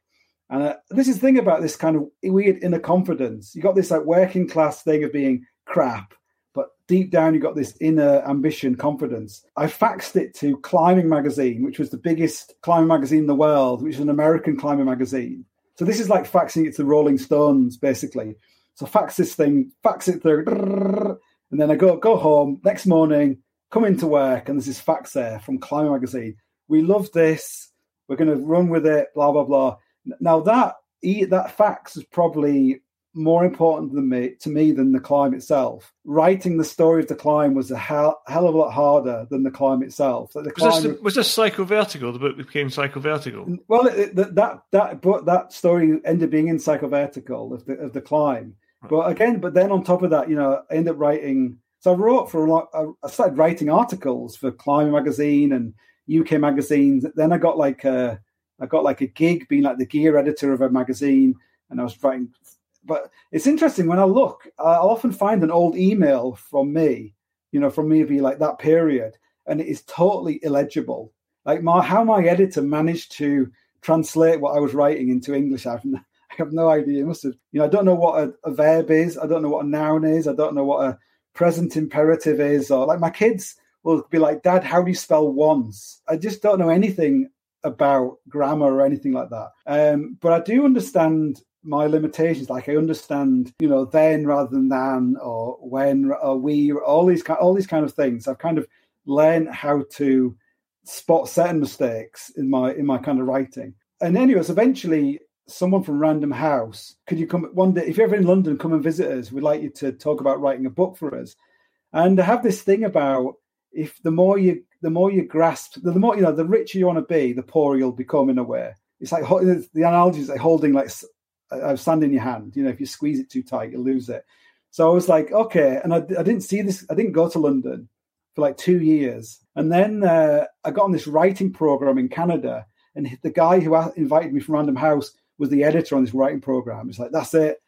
And uh, this is the thing about this kind of weird inner confidence. You got this like working class thing of being crap, but deep down you got this inner ambition, confidence. I faxed it to Climbing Magazine, which was the biggest climbing magazine in the world, which is an American climbing magazine. So this is like faxing it to Rolling Stones, basically. So fax this thing, fax it through, and then I go go home next morning, come into work, and there's this fax there from Climbing magazine. We love this. We're going to run with it. Blah blah blah. Now that that fax is probably more important than me to me than the climb itself. Writing the story of the climb was a hell, hell of a lot harder than the climb itself. Like the was, climb, this, was this Psychovertical? The book became Psychovertical. Well, it, it, that that but that story ended being in Psychovertical of the of the climb. Right. But again, but then on top of that, you know, I ended up writing. So I wrote for a lot. I started writing articles for Climb magazine and UK magazines. Then I got like a I got like a gig being like the gear editor of a magazine, and I was writing but it's interesting when I look, I'll often find an old email from me, you know, from maybe like that period, and it is totally illegible. Like my how my editor managed to translate what I was writing into English, I have no, I have no idea. It must have, you know, I don't know what a, a verb is, I don't know what a noun is, I don't know what a present imperative is, or like my kids will be like, Dad, how do you spell once? I just don't know anything about grammar or anything like that. Um, but I do understand my limitations. Like I understand, you know, then rather than than, or when, or we, all these all these kind of things. I've kind of learned how to spot certain mistakes in my in my kind of writing. And anyways, eventually, someone from Random House, could you come one day if you're ever in London, come and visit us. We'd like you to talk about writing a book for us. And I have this thing about if the more you the more you grasp, the, the more you know, the richer you want to be, the poorer you'll become in a way. It's like the analogy is like holding like a sand in your hand. You know, if you squeeze it too tight, you lose it. So I was like, okay. And I, I didn't see this, I didn't go to London for like two years. And then uh, I got on this writing program in Canada. And the guy who invited me from Random House was the editor on this writing program. It's like, that's it.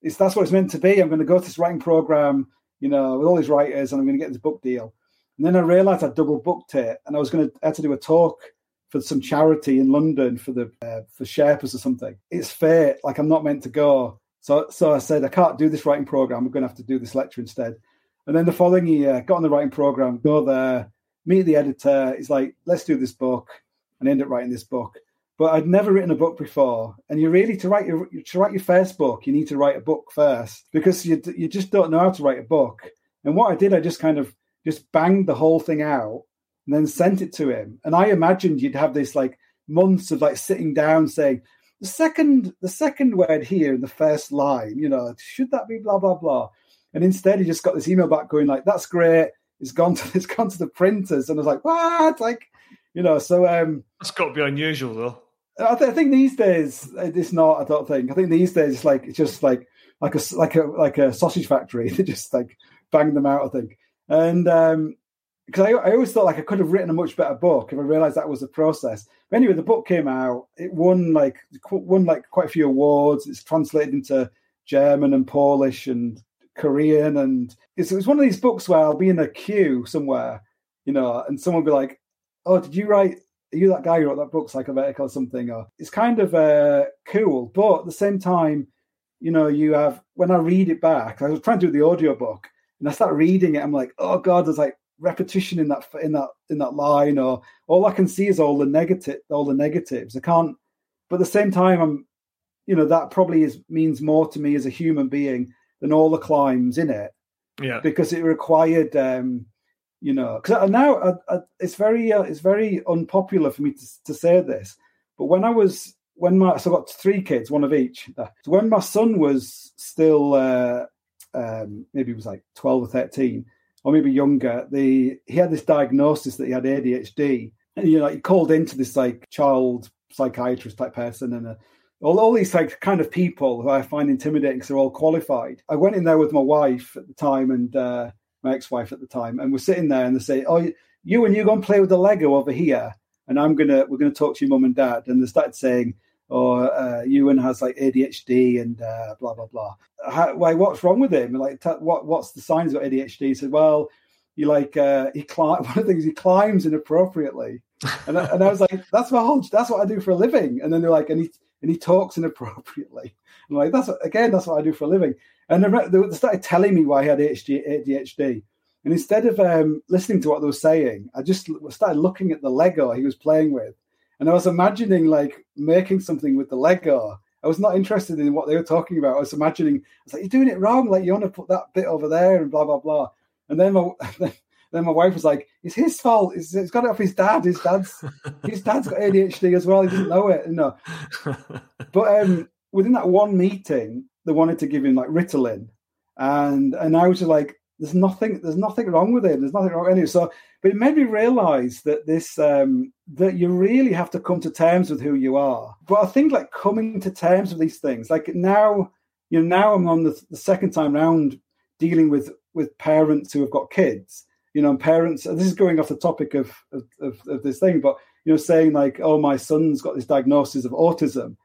It's that's what it's meant to be. I'm going to go to this writing program, you know, with all these writers, and I'm going to get this book deal. And then I realized I double booked it, and I was going to have to do a talk for some charity in London for the uh, for Sherpas or something. It's fate. Like I'm not meant to go. So so I said I can't do this writing program. I'm going to have to do this lecture instead. And then the following year, got on the writing program, go there, meet the editor. He's like, let's do this book, and end up writing this book. But I'd never written a book before, and you really to write your to write your first book, you need to write a book first because you you just don't know how to write a book. And what I did, I just kind of just banged the whole thing out and then sent it to him. And I imagined you'd have this like months of like sitting down saying, the second the second word here in the first line, you know, should that be blah blah blah? And instead he just got this email back going like, that's great. It's gone to it's gone to the printers. And I was like, what? Like, you know, so um That's got to be unusual though. I, th- I think these days it's not. I don't think. I think these days it's like it's just like like a like a like a sausage factory. They just like bang them out. I think. And um, because I, I, always thought like I could have written a much better book if I realized that was the process. But anyway, the book came out. It won like won like quite a few awards. It's translated into German and Polish and Korean, and it's, it was one of these books where I'll be in a queue somewhere, you know, and someone will be like, "Oh, did you write? Are you that guy who wrote that book, Psychovertical or something?" Or it's kind of uh, cool, but at the same time, you know, you have when I read it back. I was trying to do the audio book, and I start reading it. I'm like, "Oh God!" There's like repetition in that in that in that line or all I can see is all the negative all the negatives. I can't but at the same time I'm you know that probably is means more to me as a human being than all the climbs in it. Yeah. Because it required um you know cuz now I, I, it's very uh, it's very unpopular for me to, to say this but when I was when my so I got three kids one of each so when my son was still uh um maybe he was like 12 or 13 or maybe younger, the he had this diagnosis that he had ADHD, and you know he called into this like child psychiatrist type person and a, all, all these like kind of people who I find intimidating because they're all qualified. I went in there with my wife at the time and uh, my ex-wife at the time, and we're sitting there and they say, "Oh, you and you go and play with the Lego over here, and I'm gonna we're gonna talk to your mum and dad." And they started saying, or uh, Ewan has like ADHD and uh, blah blah blah. How, why? What's wrong with him? Like, t- what what's the signs of ADHD? He said, well, he like uh, he climb. One of the things he climbs inappropriately, and I, and I was like, that's my whole. That's what I do for a living. And then they're like, and he and he talks inappropriately. I'm like, that's again, that's what I do for a living. And they started telling me why he had ADHD. ADHD. And instead of um, listening to what they were saying, I just started looking at the Lego he was playing with and I was imagining like making something with the Lego I was not interested in what they were talking about. I was imagining, I was like, you're doing it wrong. Like, you want to put that bit over there and blah, blah, blah. And then my, then my wife was like, it's his fault. It's, it's got it off his dad. His dad's, his dad's got ADHD as well. He didn't know it. No. But um, within that one meeting, they wanted to give him like Ritalin. And, and I was just like, there's nothing, there's nothing wrong with him. There's nothing wrong with anyway. So, but it made me realize that this, um, that you really have to come to terms with who you are. But I think like coming to terms with these things, like now, you know, now I'm on the, the second time round dealing with with parents who have got kids. You know, and parents. This is going off the topic of, of of, of this thing, but you know, saying like, "Oh, my son's got this diagnosis of autism,"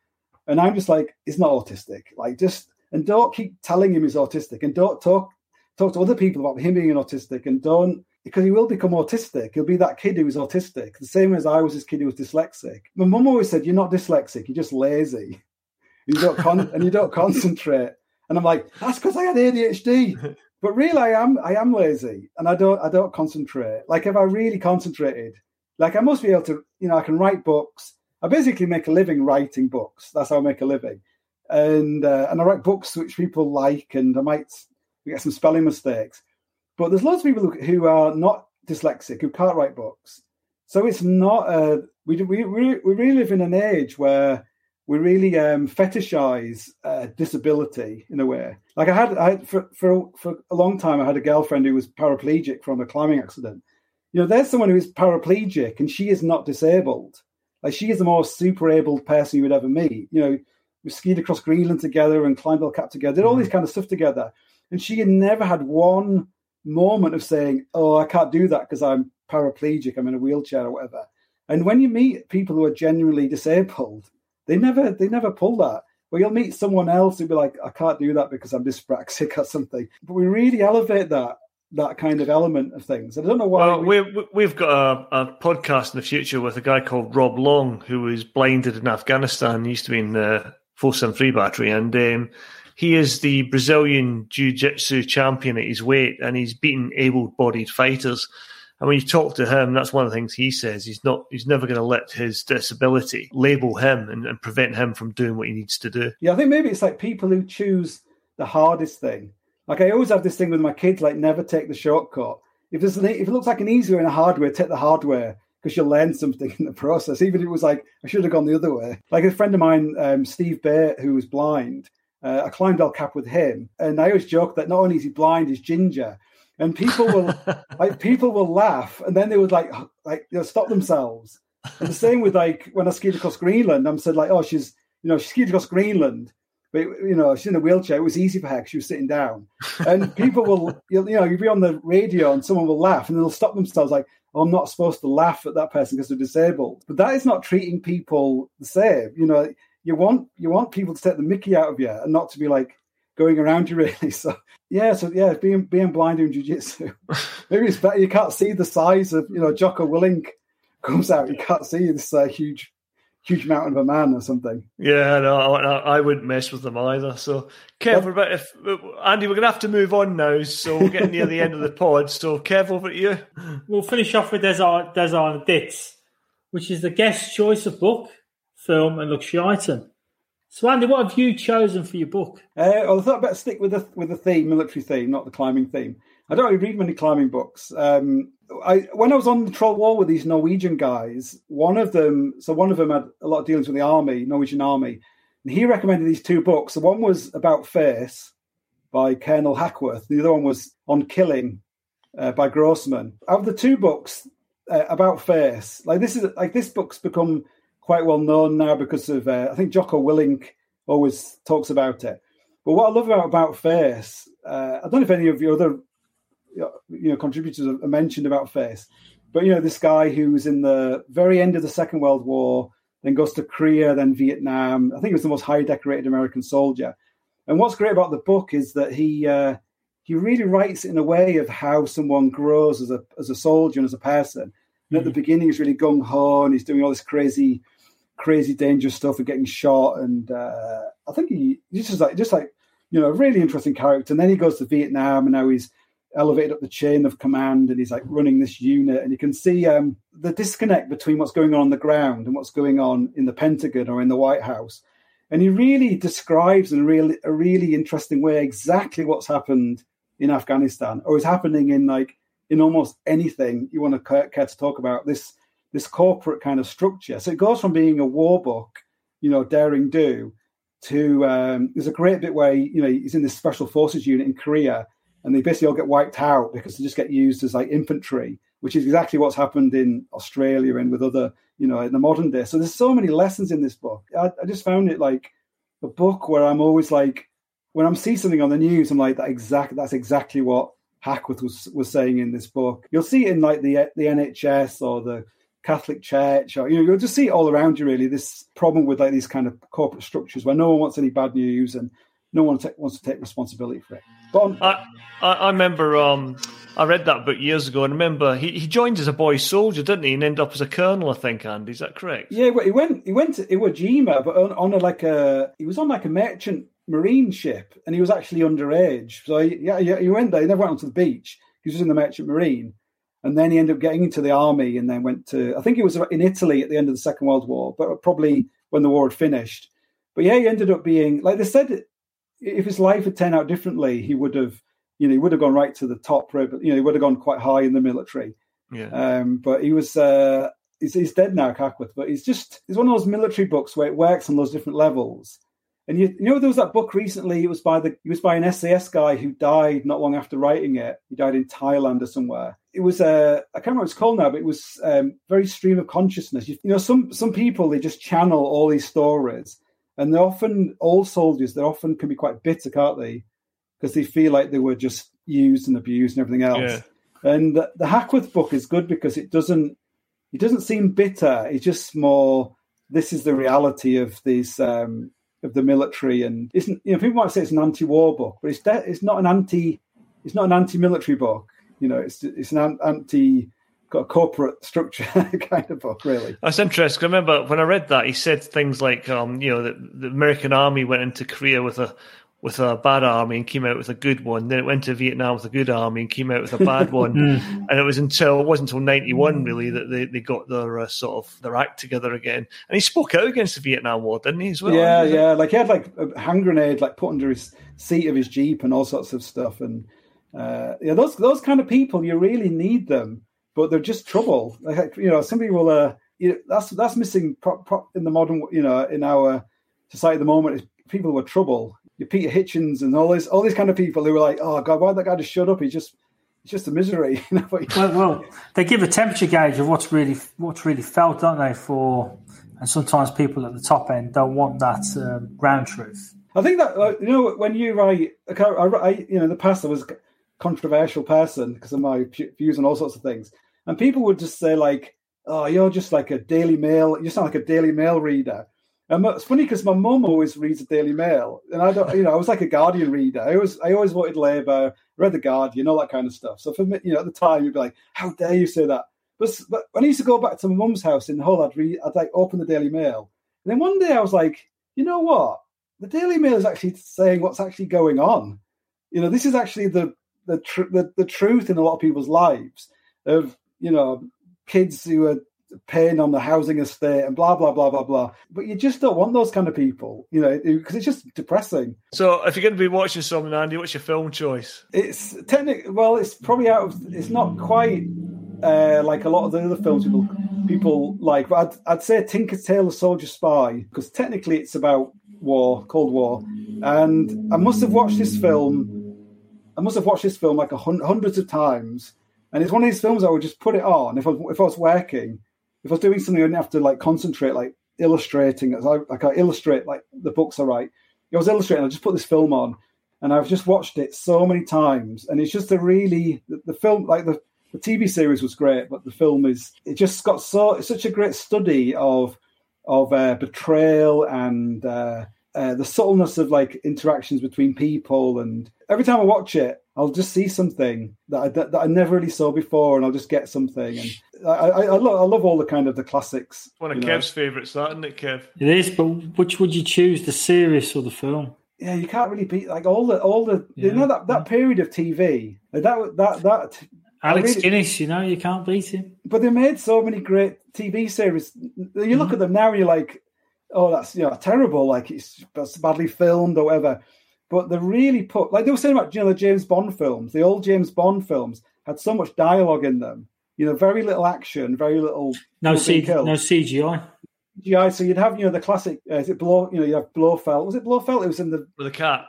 and I'm just like, "It's not autistic." Like, just and don't keep telling him he's autistic, and don't talk talk to other people about him being an autistic, and don't because he will become autistic. He'll be that kid who was autistic, the same as I was this kid who was dyslexic. My mum always said, "You're not dyslexic. You're just lazy. You don't con- and you don't concentrate." And I'm like, "That's because I had ADHD." But really, I am I am lazy, and I don't I don't concentrate. Like if I really concentrated, like I must be able to, you know, I can write books. I basically make a living writing books. That's how I make a living, and uh, and I write books which people like, and I might get some spelling mistakes. But there's lots of people who are not dyslexic who can't write books. So it's not a we we we, we really live in an age where we really um, fetishize uh, disability in a way. Like I had, I had for, for for a long time, I had a girlfriend who was paraplegic from a climbing accident. You know, there's someone who is paraplegic and she is not disabled. Like she is the most super able person you would ever meet. You know, we skied across Greenland together and climbed El Cap together, did all this mm-hmm. kind of stuff together, and she had never had one moment of saying, "Oh, I can't do that because I'm paraplegic. I'm in a wheelchair or whatever." And when you meet people who are genuinely disabled, they never they never pull that. Well, you'll meet someone else who'll be like, I can't do that because I'm dyspraxic or something. But we really elevate that that kind of element of things. I don't know why. Well, we... we've got a, a, podcast in the future with a guy called Rob Long who was blinded in Afghanistan. He used to be in the Folsom Free Battery, and um, he is the Brazilian Jiu Jitsu champion at his weight, and he's beaten able-bodied fighters. And when you talk to him, that's one of the things he says. He's not. He's never going to let his disability label him and, and prevent him from doing what he needs to do. Yeah, I think maybe it's like people who choose the hardest thing. Like I always have this thing with my kids, like never take the shortcut. If there's an, if it looks like an easier in a hardware, take the hardware because you'll learn something in the process. Even if it was like I should have gone the other way. Like a friend of mine, um, Steve Bate, who was blind, uh, I climbed El Cap with him, and I always joke that not only is he blind, he's ginger. And people will like people will laugh and then they would like like you know, stop themselves. And the same with like when i skied across greenland i'm said like oh she's you know she skied across greenland but you know she's in a wheelchair. It was easy for her because she was sitting down. And people will you know you'll be on the radio and someone will laugh and they'll stop themselves like oh, i'm not supposed to laugh at that person because they're disabled. But that is not treating people the same you know you want you want people to take the mickey out of you and not to be like going around you really. So yeah, so yeah, being being blind in jiu-jitsu. Maybe it's better. You can't see the size of you know Jocko Willink comes out. You can't see this uh, huge huge mountain of a man or something. Yeah, no, I, I wouldn't mess with them either. So, Kev, about if Andy, we're going to have to move on now. So we're getting near the end of the pod. So, Kev, over to you. We'll finish off with Desert Desert Dits, which is the guest choice of book, film, and luxury item. So, Andy, what have you chosen for your book? Uh, well, I thought I'd better stick with the with the theme, military theme, not the climbing theme. I don't really read many climbing books. Um, I when I was on the troll wall with these Norwegian guys, one of them, so one of them had a lot of dealings with the army, Norwegian army, and he recommended these two books. The one was about face by Colonel Hackworth. The other one was on killing uh, by Grossman. Out of the two books uh, about face, like this is like this book's become quite well known now because of uh, I think Jocko Willink always talks about it. But what I love about about Face, uh, I don't know if any of your other you know contributors have mentioned about Face, but you know this guy who was in the very end of the Second World War, then goes to Korea, then Vietnam. I think he was the most highly decorated American soldier. And what's great about the book is that he uh, he really writes in a way of how someone grows as a as a soldier and as a person. And at the mm-hmm. beginning, he's really gung ho and he's doing all this crazy crazy dangerous stuff and getting shot. And uh, I think he, just like just like you know, a really interesting character. And then he goes to Vietnam, and now he's elevated up the chain of command, and he's like running this unit. And you can see um, the disconnect between what's going on on the ground and what's going on in the Pentagon or in the White House. and he really describes in a really a really interesting way exactly what's happened in Afghanistan or is happening in like in almost anything you want to care to talk about this this corporate kind of structure. So it goes from being a war book, you know, daring do, to um, there's a great bit where you know he's in this special forces unit in Korea, and they basically all get wiped out because they just get used as like infantry, which is exactly what's happened in Australia and with other, you know, in the modern day. So there's so many lessons in this book. I, I just found it like a book where I'm always like, when I'm see something on the news, I'm like, that exact that's exactly what Hackworth was was saying in this book. You'll see it in like the the NHS or the Catholic Church, or you know, you'll just see it all around you. Really, this problem with like these kind of corporate structures where no one wants any bad news and no one t- wants to take responsibility for it. But on, I, I, I remember um, I read that book years ago, and remember he, he joined as a boy soldier, didn't he, and ended up as a colonel, I think. Andy, is that correct? yeah, he went he went to Iwo Jima, but on, on a like a he was on like a merchant marine ship, and he was actually underage. So he, yeah, yeah, he went there. He never went onto the beach. He was in the merchant marine. And then he ended up getting into the army and then went to, I think it was in Italy at the end of the Second World War, but probably when the war had finished. But yeah, he ended up being, like they said, if his life had turned out differently, he would have, you know, he would have gone right to the top, you know, he would have gone quite high in the military. Yeah. Um, but he was, uh, he's, he's dead now, Hackworth, but he's just, he's one of those military books where it works on those different levels. And you, you know, there was that book recently. It was by the it was by an SAS guy who died not long after writing it. He died in Thailand or somewhere. It was uh, I can't remember what it's called now, but it was um, very stream of consciousness. You, you know, some some people they just channel all these stories, and they're often old soldiers. They often can be quite bitter, can't they? Because they feel like they were just used and abused and everything else. Yeah. And the, the Hackworth book is good because it doesn't it doesn't seem bitter. It's just more. This is the reality of these. Um, of the military and isn't you know people might say it's an anti-war book but it's de- it's not an anti it's not an anti-military book you know it's it's an anti got a corporate structure kind of book really That's interesting. I remember when I read that, he said things like, um, you know, the, the American army went into Korea with a with a bad army and came out with a good one. Then it went to Vietnam with a good army and came out with a bad one. and it was until it wasn't until ninety one really that they, they got their uh, sort of their act together again. And he spoke out against the Vietnam War, didn't he? As well. yeah yeah like he had like a hand grenade like put under his seat of his jeep and all sorts of stuff and uh yeah those those kind of people you really need them but they're just trouble like you know somebody will uh you know, that's that's missing pro- pro- in the modern you know in our society at the moment is people who are trouble Peter Hitchens and all these all these kind of people who were like oh god why would that guy just shut up he's just it's just a misery you know but Well, well, they give a temperature gauge of what's really what's really felt, don't they? For and sometimes people at the top end don't want that um, ground truth. I think that uh, you know when you write, I, I, I- you know, in the past I was a controversial person because of my views on all sorts of things, and people would just say like, "Oh, you're just like a Daily Mail. You sound like a Daily Mail reader." And it's funny because my mum always reads the Daily Mail, and I don't, you know, I was like a Guardian reader. I always, I always voted Labour, read the Guardian, all that kind of stuff. So for me, you know, at the time, you'd be like, "How dare you say that?" But, but when I used to go back to my mum's house in Hull, I'd read, I'd like open the Daily Mail, and then one day I was like, you know what? The Daily Mail is actually saying what's actually going on. You know, this is actually the the tr- the, the truth in a lot of people's lives of you know kids who are paying on the housing estate and blah blah blah blah blah. But you just don't want those kind of people, you know, because it's just depressing. So if you're going to be watching something, Andy, what's your film choice? It's technically well, it's probably out of. It's not quite uh, like a lot of the other films people people like. But I'd, I'd say Tinker Tailor Soldier Spy because technically it's about war, Cold War, and I must have watched this film. I must have watched this film like a hun- hundreds of times, and it's one of these films I would just put it on if I if I was working, if I was doing something I didn't have to like concentrate, like illustrating, as I like I illustrate like the books I write. I was illustrating. I just put this film on, and I've just watched it so many times, and it's just a really the, the film like the the TV series was great, but the film is it just got so it's such a great study of of uh, betrayal and uh, uh, the subtleness of like interactions between people, and every time I watch it, I'll just see something that I, that, that I never really saw before, and I'll just get something, and I, I, I love I love all the kind of the classics. One of you know. Kev's favourites, that isn't it, Kev? It is, but which would you choose, the series or the film? yeah, you can't really beat like all the all the you know that that period of TV like that that that. I Alex really- Guinness, you know, you can't beat him. but they made so many great TV series. You look mm-hmm. at them now, and you're like, oh, that's you know terrible, like it's, it's badly filmed or whatever. But they really put like they were saying about you know the James Bond films, the old James Bond films had so much dialogue in them. You know, very little action, very little No, people C- no CGI. Yeah, so you'd have you know the classic. Uh, is it Blow? You know, you have Blofeld. Was it Blofeld? It was in the With a cat.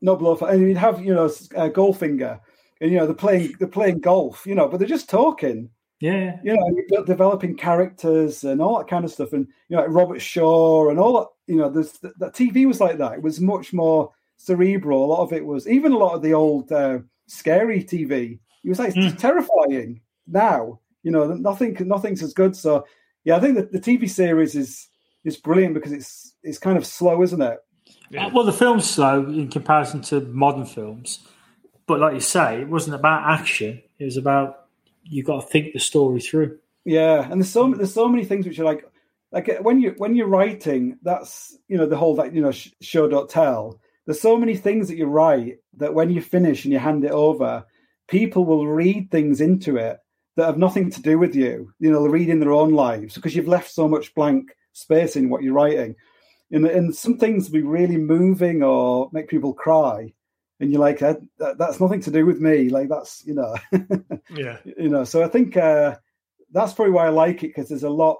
no Blofeld, and you'd have you know uh, Goldfinger, and you know they're playing they're playing golf. You know, but they're just talking. Yeah. You know, you're developing characters and all that kind of stuff, and you know, like Robert Shaw and all that. You know, there's that TV was like that. It was much more cerebral. A lot of it was even a lot of the old uh, scary TV. It was like terrifying. Now, you know, nothing nothing's as good. So, yeah, I think that the TV series is is brilliant because it's it's kind of slow, isn't it? Uh, Well, the film's slow in comparison to modern films, but like you say, it wasn't about action. It was about you got to think the story through. Yeah, and there's so there's so many things which are like like uh, when you when you're writing, that's you know the whole like you know sh- show don't tell. There's so many things that you write that when you finish and you hand it over, people will read things into it that have nothing to do with you. You know, they're reading their own lives because you've left so much blank space in what you're writing. And, and some things will be really moving or make people cry, and you're like, that- that's nothing to do with me. Like that's you know. Yeah. you know so i think uh that's probably why i like it because there's a lot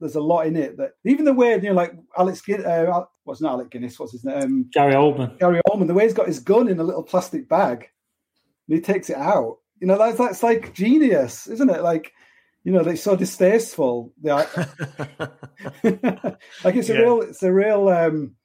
there's a lot in it that even the way you know like alex uh, what's not alex guinness what's his name? Um, Gary Oldman. gary Oldman, the way he's got his gun in a little plastic bag and he takes it out. You know that's that's like genius isn't it? Like you know they're so distasteful. Like it's a Yeah. real it's a real um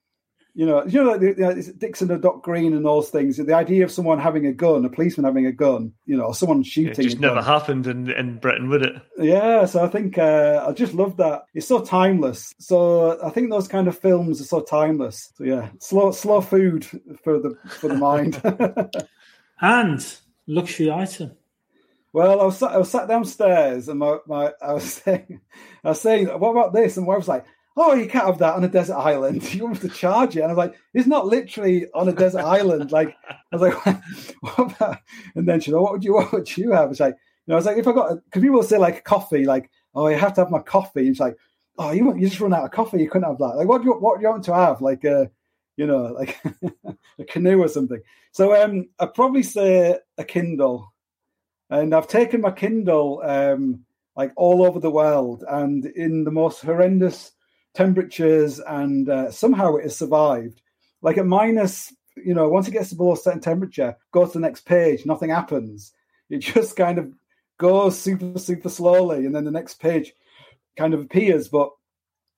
you know, you know, like the, you know, Dixon and Dock Green and those things. The idea of someone having a gun, a policeman having a gun, you know, or someone It shooting. just never gun. happened in, in Britain, would it? Yeah, so I think uh, I just love that. It's so timeless. So I think those kind of films are so timeless. So yeah, slow slow food for the for the mind. And luxury item. well, I was sat, I was sat downstairs and my, my I was saying I was saying what about this and my wife was like. Oh, you can't have that on a desert island. You want me to charge it? And I was like, it's not literally on a desert island. Like, I was like, what about? And then she said, what would you, what would you have? It's like, you know, I was like, if I got, because people say like coffee, like, oh, you have to have my coffee. And it's like, oh, you want- you just run out of coffee. You couldn't have that. Like, what do you, what do you want to have? Like, uh, you know, like a canoe or something. So, um, I'd probably say a Kindle, and I've taken my Kindle, um, like all over the world, and in the most horrendous temperatures, and uh, somehow it has survived. Like at minus, you know, once it gets to below a certain temperature, go to the next page, nothing happens. It just kind of goes super, super slowly, and then the next page kind of appears. But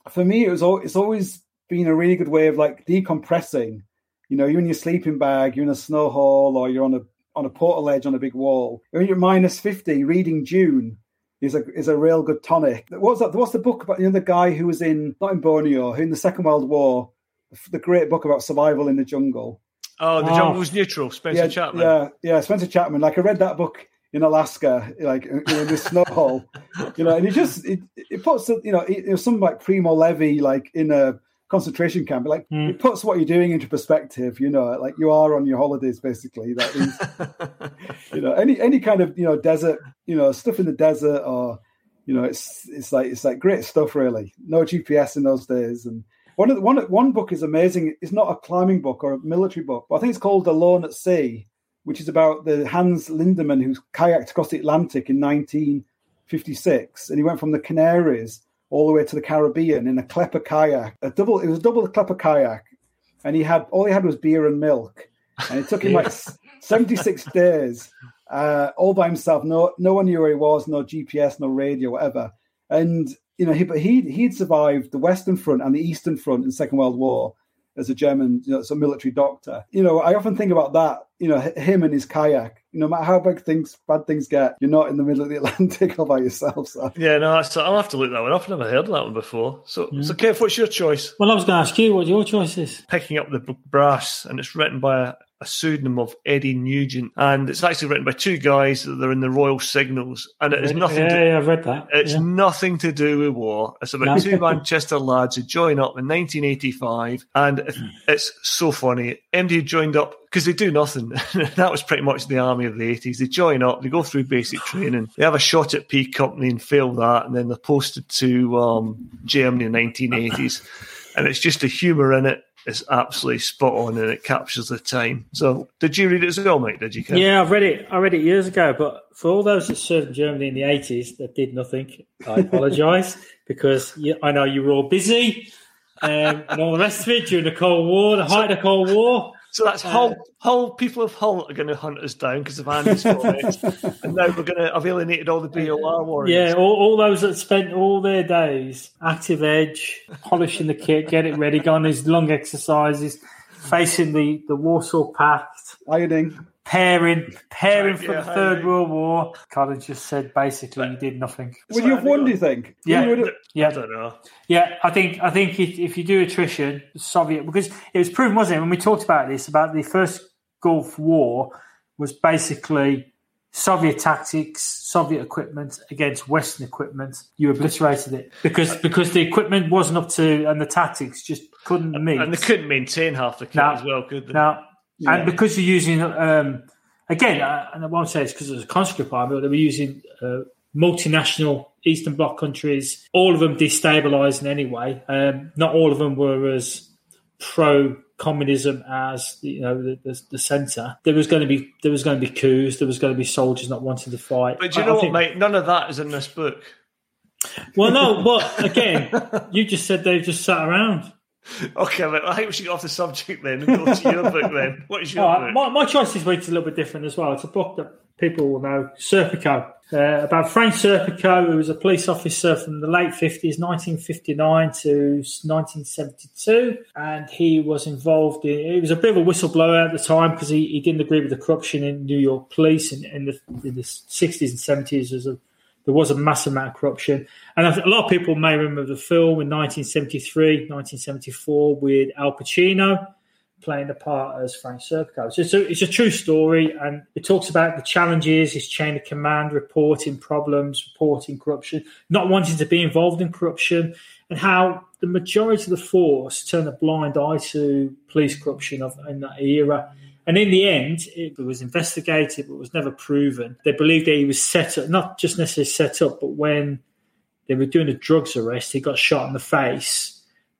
for me, it was al- it's always been a really good way of like decompressing. You know, you're in your sleeping bag, you're in a snow hole, or you're on a on a portaledge on a big wall. When you're minus fifty, reading June is a is a real good tonic. What's that? What's the book about? You know, the guy who was in not in Borneo, who in the Second World War, the great book about survival in the jungle. Oh, the Oh. was neutral. Spencer yeah, Chapman. yeah, yeah. Spencer Chapman. Like I read that book in Alaska, like in in this snow hole, you know, and it just it, it puts you know it, it was some like Primo Levi like in a concentration camp. But like Hmm. it puts what you're doing into perspective. You know, like you are on your holidays basically. That is, you know, any any kind of you know desert, you know, stuff in the desert or you know, it's it's like it's like great stuff really. No GPS in those days and. One, of the, one, one book is amazing. It's not a climbing book or a military book, but I think it's called Alone at Sea, which is about the Hans Lindemann who kayaked across the Atlantic in 1956, and he went from the Canaries all the way to the Caribbean in a Klepper kayak. A double, it was a double Klepper kayak, and he had all he had was beer and milk, and it took him like 76 days, uh, all by himself. No, no one knew where he was. No GPS, no radio, whatever. And you know, he but he he'd survived the Western Front and the Eastern Front in the Second World War as a German, you know, as a military doctor. You know, I often think about that. You know, him and his kayak. No matter how big things, bad things get, you're not in the middle of the Atlantic all by yourself. So. Yeah, no, I'll have to look that one up. I've never heard that one before. So, so Kev, what's your choice? Well, I was going to ask you what your choice is. Picking up the Brass, and it's written by a, a pseudonym of Eddie Nugent, and it's actually written by two guys that are in the Royal Signals, and it has nothing. yeah, to, yeah, I've read that. It's yeah. nothing to do with war. It's about No. two Manchester lads who join up in 1985, and it's so funny. MD joined up because they do nothing. that was pretty much the army of the 80s. They join up, they go through basic training, they have a shot at P Company and fail that, and then they're posted to um, Germany in the 1980s. and it's just the humour in it is absolutely spot on, and it captures the time. So, did you read it as well, mate? Did you? Ken? Yeah, I read it. I read it years ago. But for all those that served in Germany in the eighties that did nothing, I apologise because you, I know you were all busy um, and all the rest of it during the Cold War, the height of the Cold War. So that's uh, Hull. Hull people of Hull are going to hunt us down because of Andy's comments, and now we're going to have alienated all the BOR uh, warriors. Yeah, all, all those that spent all their days active edge, polishing the kit, get it ready, going on these long exercises, facing the the Warsaw Pact, Ironing. Pairing, pairing Right, for yeah, the Third ironing. World War. Colin just said basically you did nothing. Would you have won, do you think? Yeah. You would- I don't know. yeah. I think I think if, if you do attrition, Soviet because it was proven, wasn't it, when we talked about this about the first Gulf War was basically Soviet tactics, Soviet equipment against Western equipment. You obliterated it because because the equipment wasn't up to and the tactics just couldn't meet. And they couldn't maintain half the kit No. as well, could they? Now, and because you're using, um, again, uh, and I won't say it's because it was a conscript army, but they were using uh, multinational Eastern Bloc countries, all of them destabilizing anyway. Um, not all of them were as pro communism as you know the, the, the centre. There was going to be there was going to be coups. There was going to be soldiers not wanting to fight. But you I- know I what, think- mate? None of that is in this book. Well, no, but again, you just said they've just sat around. Okay, but I think we should get off the subject then and go to your book then. What is your All right, book? my, my choice this week is a little bit different as well. It's a book that people will know, Serpico, uh, about Frank Serpico, who was a police officer from the late 50s, 1959 to 1972. And he was involved in, he was a bit of a whistleblower at the time because he, he didn't agree with the corruption in New York police in, in, the, in the 60s and 70s. There was a, there was a massive amount of corruption. And a lot of people may remember the film in 1973, 1974 with Al Pacino playing the part as Frank Serpico. So it's a, it's a true story, and it talks about the challenges, his chain of command, reporting problems, reporting corruption, not wanting to be involved in corruption, and how the majority of the force turned a blind eye to police corruption of in that era. And in the end, it was investigated, but it was never proven. They believed that he was set up, not just necessarily set up, but when they were doing a drugs arrest, he got shot in the face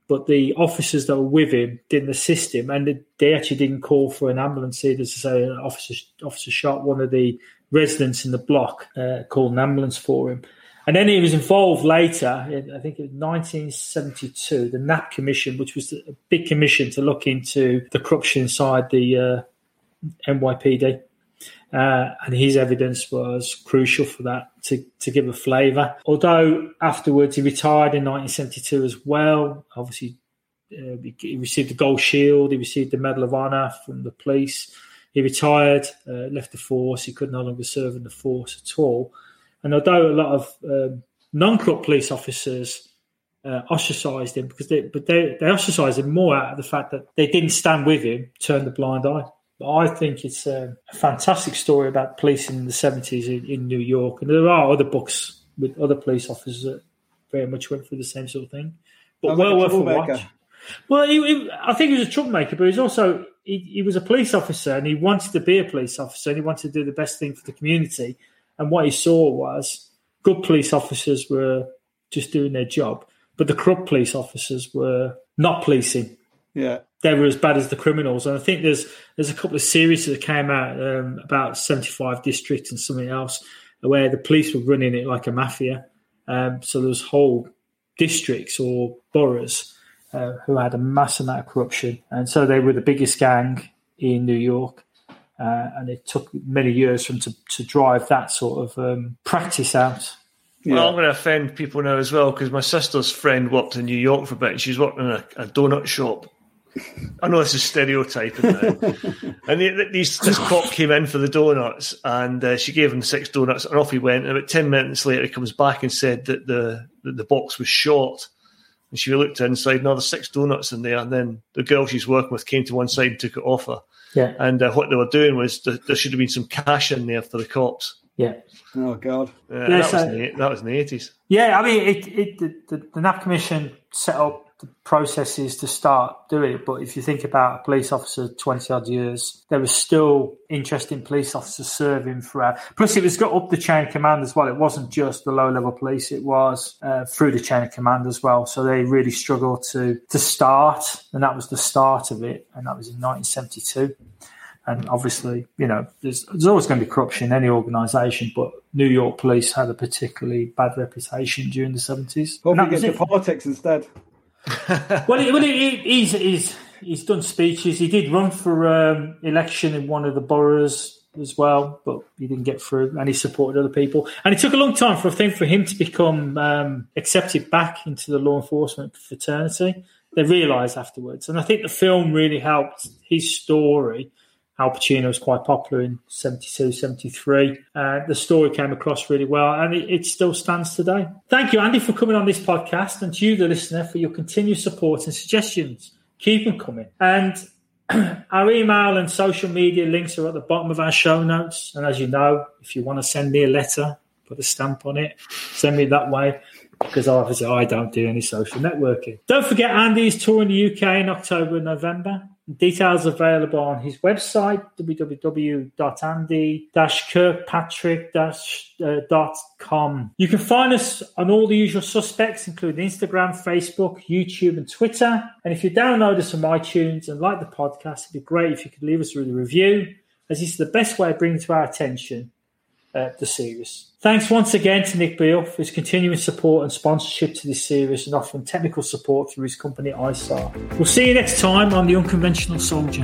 but the officers that were with him didn't assist him, and they actually didn't call for an ambulance. Either to say an officer officer shot one of the residents in the block, uh, called an ambulance for him, and then he was involved later. In, I think in 1972, the Knapp Commission, which was a big commission to look into the corruption inside the uh, NYPD. Uh, and his evidence was crucial for that to, to give a flavour. Although afterwards he retired in 1972 as well. Obviously, uh, he received the Gold Shield, he received the Medal of Honour from the police. He retired, uh, left the force. He could no longer serve in the force at all. And although a lot of um, non-corrupt police officers uh, ostracised him because they, but they, they ostracised him more out of the fact that they didn't stand with him, turned a blind eye. But I think it's a, a fantastic story about policing in the 70s in, in New York. And there are other books with other police officers that very much went through the same sort of thing. But Sounds like well a worth a watch. Well, he, he- I think he was a troublemaker, but he was also he, he was a police officer and he wanted to be a police officer and he wanted to do the best thing for the community. And what he saw was good police officers were just doing their job, but the corrupt police officers were not policing Yeah. They were as bad as the criminals. And I think there's there's a couple of series that came out um, about 75 districts and something else where the police were running it like a mafia. Um, so there was whole districts or boroughs uh, who had a mass amount of corruption, and so they were the biggest gang in New York. Uh, and it took many years for them to, to drive that sort of um, practice out. Well, I'm going to offend people now as well because my sister's friend worked in New York for a bit. and She's working in a, a donut shop. I know this is stereotyping now. and the, these, this cop came in for the donuts and uh, she gave him six donuts and off he went. And about 10 minutes later, he comes back and said that the, that the box was short. And she looked inside, no, there's six donuts in there. And then the girl she's working with came to one side and took it off her. Yeah, And uh, what they were doing was th- there should have been some cash in there for the cops. yeah. Oh God. Uh, Yeah, that, so- was in the, that was in the 80s. Yeah, I mean, it, it, the, the, the Knapp Commission set up the processes to start doing it. But if you think about a police officer 20 odd years, there was still interesting police officers serving throughout. Plus, it was got up the chain of command as well. It wasn't just the low level police, it was uh, through the chain of command as well. So they really struggled to, to start, and that was the start of it, and that was in 1972. And obviously, you know, there's, there's always going to be corruption in any organisation, but New York police had a particularly bad reputation during the 70s. Hope And get to politics instead. well, he, well he, he's, he's, he's done speeches. He did run for um, election in one of the boroughs as well, but he didn't get through, and he supported other people. And it took a long time for I think for him to become um, accepted back into the law enforcement fraternity. They realised afterwards, and I think the film really helped his story. Al Pacino was quite popular in 72, 73. Uh, the story came across really well and it, it still stands today. Thank you, Andy, for coming on this podcast and to you, the listener, for your continued support and suggestions. Keep them coming. And our email and social media links are at the bottom of our show notes. And as you know, if you want to send me a letter, put a stamp on it, send me that way because obviously I don't do any social networking. Don't forget, Andy is touring the UK in October and November. Details available on his website, www.andy-kirkpatrick-com. Uh, you can find us on all the usual suspects, including Instagram, Facebook, YouTube, and Twitter. And if you download us from iTunes and like the podcast, it'd be great if you could leave us a review, as this is the best way of bringing to our attention uh, the series. Thanks once again to Nick Beale for his continuing support and sponsorship to this series and offering technical support through his company ISARR. We'll see you next time on The Unconventional Soldier.